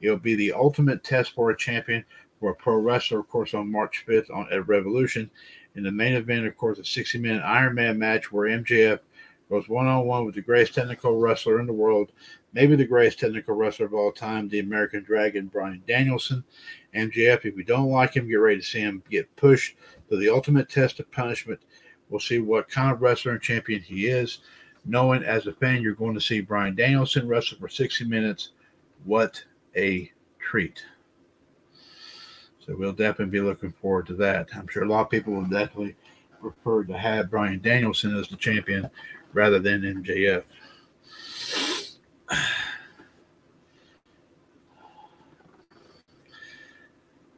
It'll be the ultimate test for a champion for a pro wrestler, of course, on March 5th on at Revolution. In the main event, of course, a 60 minute Iron Man match where MJF goes one on one with the greatest technical wrestler in the world, maybe the greatest technical wrestler of all time, the American Dragon, Bryan Danielson. MJF, if you don't like him, get ready to see him get pushed to the ultimate test of punishment. We'll see what kind of wrestler and champion he is. Knowing as a fan, you're going to see Bryan Danielson wrestle for 60 minutes. What a treat. So we'll definitely be looking forward to that. I'm sure a lot of people will definitely prefer to have Bryan Danielson as the champion rather than MJF.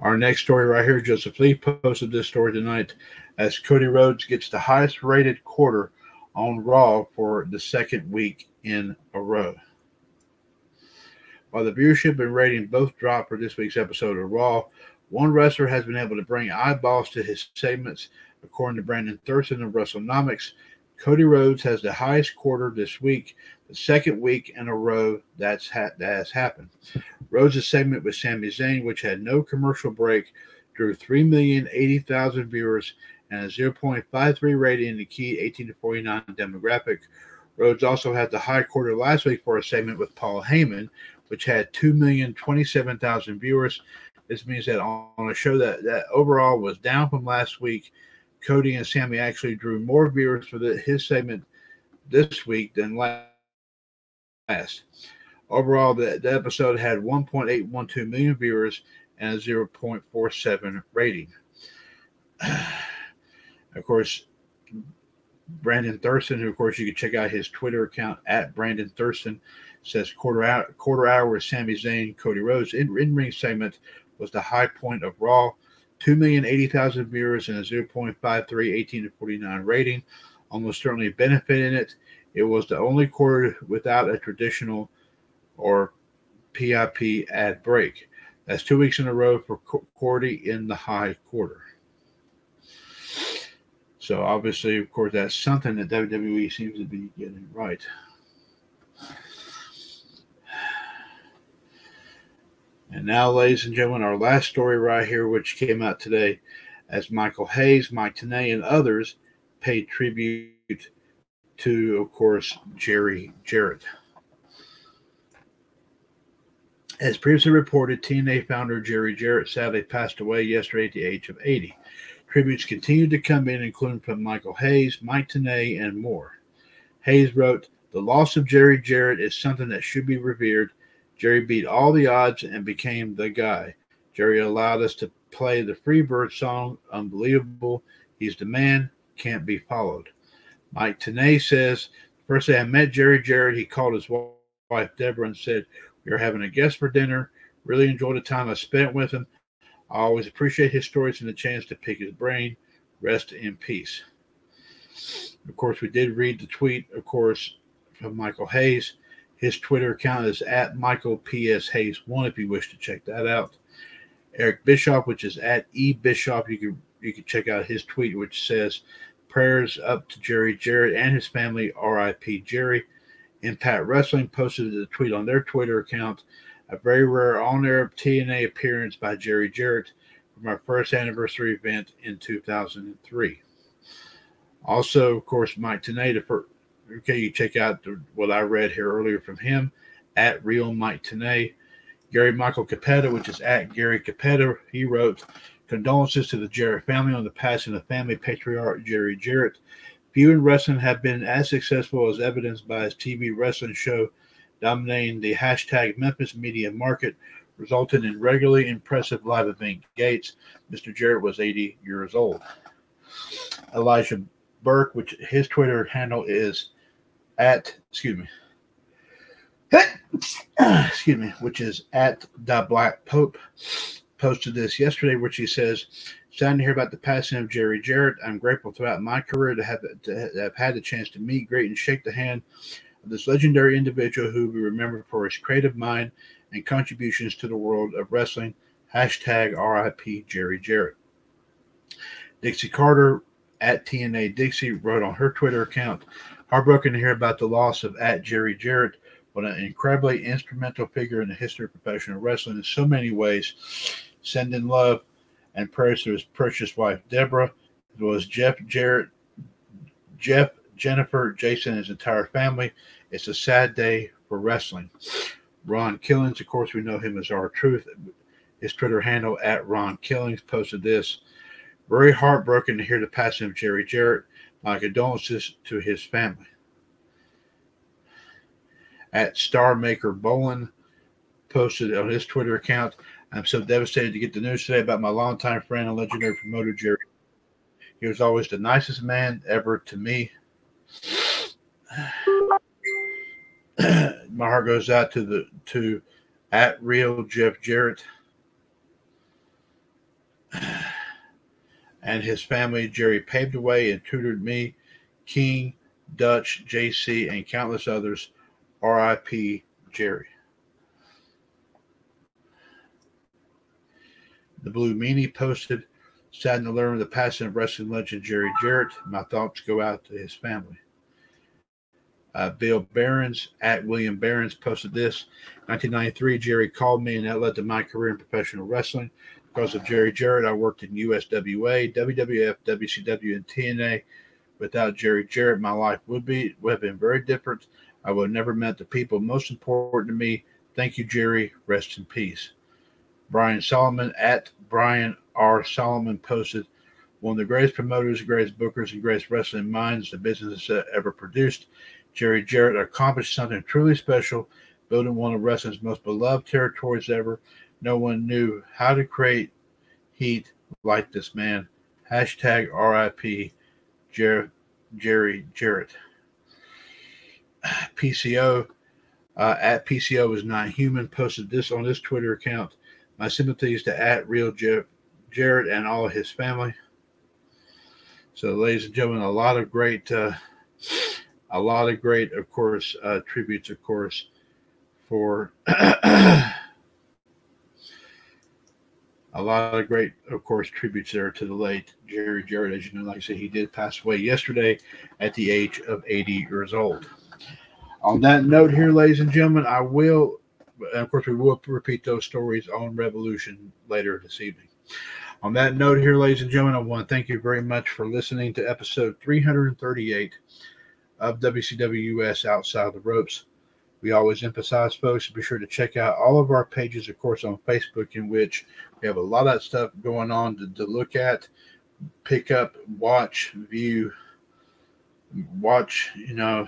Our next story right here, Joseph Lee posted this story tonight as Cody Rhodes gets the highest rated quarter on Raw for the second week in a row. While the viewership and rating both dropped for this week's episode of Raw, one wrestler has been able to bring eyeballs to his segments. According to Brandon Thurston of WrestleNomics, Cody Rhodes has the highest quarter this week, the second week in a row that's ha- that has happened. Rhodes' segment with Sami Zayn, which had no commercial break, drew 3,080,000 viewers and a 0.53 rating in the key 18 to 49 demographic. Rhodes also had the high quarter last week for a segment with Paul Heyman, which had 2,027,000 viewers. This means that on a show that, that overall was down from last week, Cody and Sami actually drew more viewers for the, his segment this week than last. Overall, the, the episode had 1.812 million viewers and a 0.47 rating. [sighs] of course, Brandon Thurston, who of course you can check out his Twitter account at Brandon Thurston, says quarter hour quarter hour with Sami Zayn, Cody Rhodes in, in ring segment was the high point of Raw. 2,080,000 viewers and a 0.53 18 to 49 rating. Almost certainly benefiting it. It was the only quarter without a traditional or PIP ad break. That's two weeks in a row for Cordy in the high quarter. So obviously, of course, that's something that WWE seems to be getting right. And now, ladies and gentlemen, our last story right here, which came out today, as Michael Hayes, Mike Tenay, and others paid tribute to, of course, Jerry Jarrett. As previously reported, TNA founder Jerry Jarrett sadly passed away yesterday at the age of 80. Tributes continued to come in, including from Michael Hayes, Mike Tenay, and more. Hayes wrote, The loss of Jerry Jarrett is something that should be revered. Jerry beat all the odds and became the guy. Jerry allowed us to play the Freebird song, Unbelievable. He's the man, can't be followed. Mike Tenay says, First day I met Jerry Jarrett, he called his wife Deborah and said, We are having a guest for dinner. Really enjoyed the time I spent with him. I always appreciate his stories and the chance to pick his brain. Rest in peace. Of course, we did read the tweet, of course, from Michael Hayes. His Twitter account is at Michael PS Hayes one if you wish to check that out. Eric Bischoff, which is at E Bischoff, you can you can check out his tweet, which says prayers up to Jerry Jarrett and his family, R.I.P. Jerry. Impact Wrestling posted a tweet on their Twitter account a very rare on air TNA appearance by Jerry Jarrett from our first anniversary event in 2003. Also, of course, Mike Tenay, okay, you check out what I read here earlier from him at Real Mike Tenay. Gary Michael Cappetta, which is at Gary Cappetta, he wrote, Condolences to the Jarrett family on the passing of family patriarch Jerry Jarrett. Few in wrestling have been as successful as evidenced by his TV wrestling show dominating the hashtag Memphis media market, resulted in regularly impressive live event gates. Mr. Jarrett was 80 years old. Elijah Burke, which his Twitter handle is at, excuse me, [coughs] excuse me, which is at the Black Pope, posted this yesterday, which he says, "Sad to hear about the passing of Jerry Jarrett. I'm grateful throughout my career to have to have had the chance to meet, greet, and shake the hand this legendary individual who will be remembered for his creative mind and contributions to the world of wrestling. Hashtag RIP Jerry Jarrett. Dixie Carter at TNA Dixie wrote on her Twitter account, heartbroken to hear about the loss of at Jerry Jarrett, but an incredibly instrumental figure in the history of professional wrestling in so many ways. Sending love and prayers to his precious wife Deborah. It was Jeff Jarrett, Jeff Jennifer, Jason, and his entire family. It's a sad day for wrestling. Ron Killings, of course, we know him as R-Truth. His Twitter handle at Ron Killings posted this. Very heartbroken to hear the passing of Jerry Jarrett. My condolences to his family. At Star Maker Bolin posted on his Twitter account, I'm so devastated to get the news today about my longtime friend and legendary promoter, Jerry. He was always the nicest man ever to me. [sighs] my heart goes out to the to at real Jeff Jarrett [sighs] and his family. Jerry paved the way and tutored me, King, Dutch, JC, and countless others. R.I.P. Jerry. The Blue Meanie posted, saddened to learn of the passing of wrestling legend Jerry Jarrett. My thoughts go out to his family. Uh, Bill Barons at William Barons posted this. 1993, Jerry called me, and that led to my career in professional wrestling. Because of Jerry Jarrett, I worked in USWA, WWF, WCW, and TNA. Without Jerry Jarrett, my life would be would have been very different. I would have never met the people most important to me. Thank you, Jerry. Rest in peace. Brian Solomon at Brian R. Solomon posted one of the greatest promoters, greatest bookers, and greatest wrestling minds the business has ever produced. Jerry Jarrett accomplished something truly special, building one of wrestling's most beloved territories ever. No one knew how to create heat like this man. Hashtag RIP Jer- Jerry Jarrett. PCO uh, at PCO is not human posted this on his Twitter account. My sympathies to at real Jer- Jarrett and all of his family. So, ladies and gentlemen, a lot of great uh, a lot of great, of course, uh, tributes, of course, for [clears throat] a lot of great, of course, tributes there to the late Jerry Jarrett. As you know, like I said, he did pass away yesterday at the age of 80 years old. On that note, here, ladies and gentlemen, I will, and of course, we will repeat those stories on Revolution later this evening. On that note, here, ladies and gentlemen, I want to thank you very much for listening to episode 338 of WCWUS Outside the Ropes. We always emphasize, folks, be sure to check out all of our pages, of course, on Facebook, in which we have a lot of stuff going on to, to look at, pick up, watch, view, watch, you know,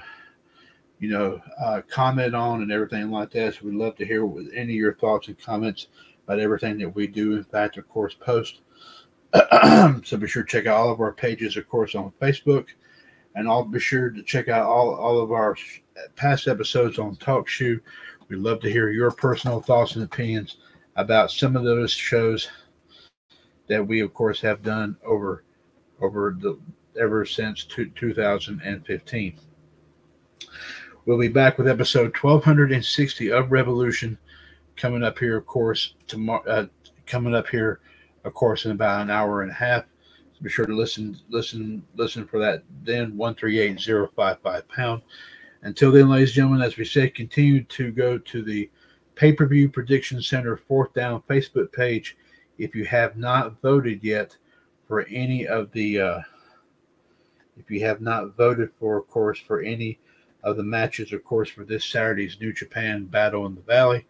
you know, uh, comment on and everything like that. So we'd love to hear any of your thoughts and comments about everything that we do. In fact, of course, post. [clears throat] so be sure to check out all of our pages, of course, on Facebook and I'll be sure to check out all, all of our past episodes on TalkShoe. We'd love to hear your personal thoughts and opinions about some of those shows that we, of course, have done over over the ever since two, 2015. We'll be back with episode 1260 of Revolution coming up here, of course, tomorrow. Uh, coming up here, of course, in about an hour and a half be sure to listen, listen, listen for that. Then one three eight zero five five pound. Until then, ladies and gentlemen, as we said, continue to go to the pay per view prediction center fourth down Facebook page. If you have not voted yet for any of the, uh, if you have not voted for, of course, for any of the matches, of course, for this Saturday's New Japan Battle in the Valley,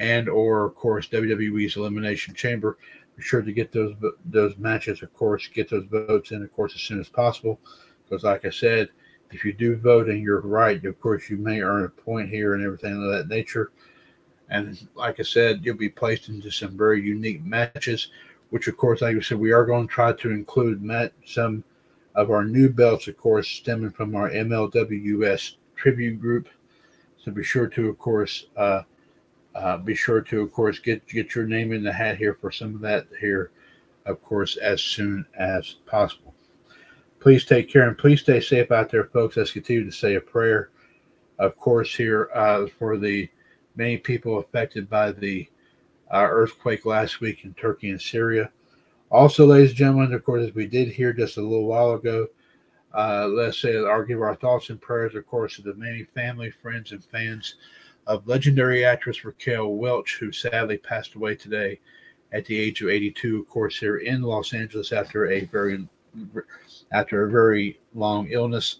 and or of course WWE's Elimination Chamber be sure to get those those matches, of course, get those votes in, of course, as soon as possible. Because, like I said, if you do vote and you're right, of course, you may earn a point here and everything of that nature. And like I said, you'll be placed into some very unique matches, which, of course, like I said, we are going to try to include met some of our new belts, of course, stemming from our MLWS tribute group. So be sure to, of course, uh, uh, be sure to, of course, get get your name in the hat here for some of that here, of course, as soon as possible. Please take care and please stay safe out there, folks. Let's continue to say a prayer, of course, here uh, for the many people affected by the uh, earthquake last week in Turkey and Syria. Also, ladies and gentlemen, of course, as we did here just a little while ago, uh, let's say, I'll give our thoughts and prayers, of course, to the many family, friends, and fans of legendary actress Raquel Welch, who sadly passed away today at the age of 82, of course, here in Los Angeles after a very after a very long illness.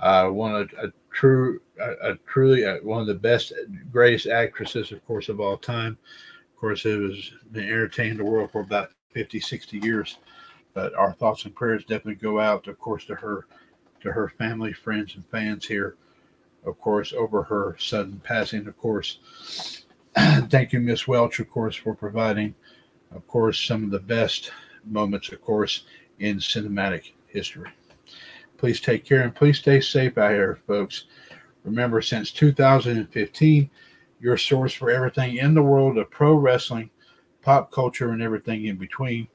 Uh, one of a true, a, a truly a, one of the best, greatest actresses, of course, of all time. Of course, it was been entertaining the world for about 50, 60 years. But our thoughts and prayers definitely go out, of course, to her, to her family, friends, and fans here of course, over her sudden passing, of course. [clears throat] Thank you, Miss Welch, of course, for providing, of course, some of the best moments, of course, in cinematic history. Please take care and please stay safe out here, folks. Remember, since 2015, your source for everything in the world of pro wrestling, pop culture, and everything in between.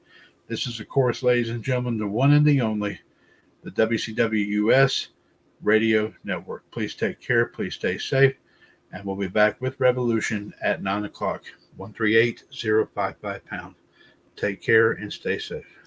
This is, of course, ladies and gentlemen, the one and the only, the WCWUS Radio Network. Please take care. Please stay safe. And we'll be back with Revolution at 9 o'clock, 138 055 pound. Take care and stay safe.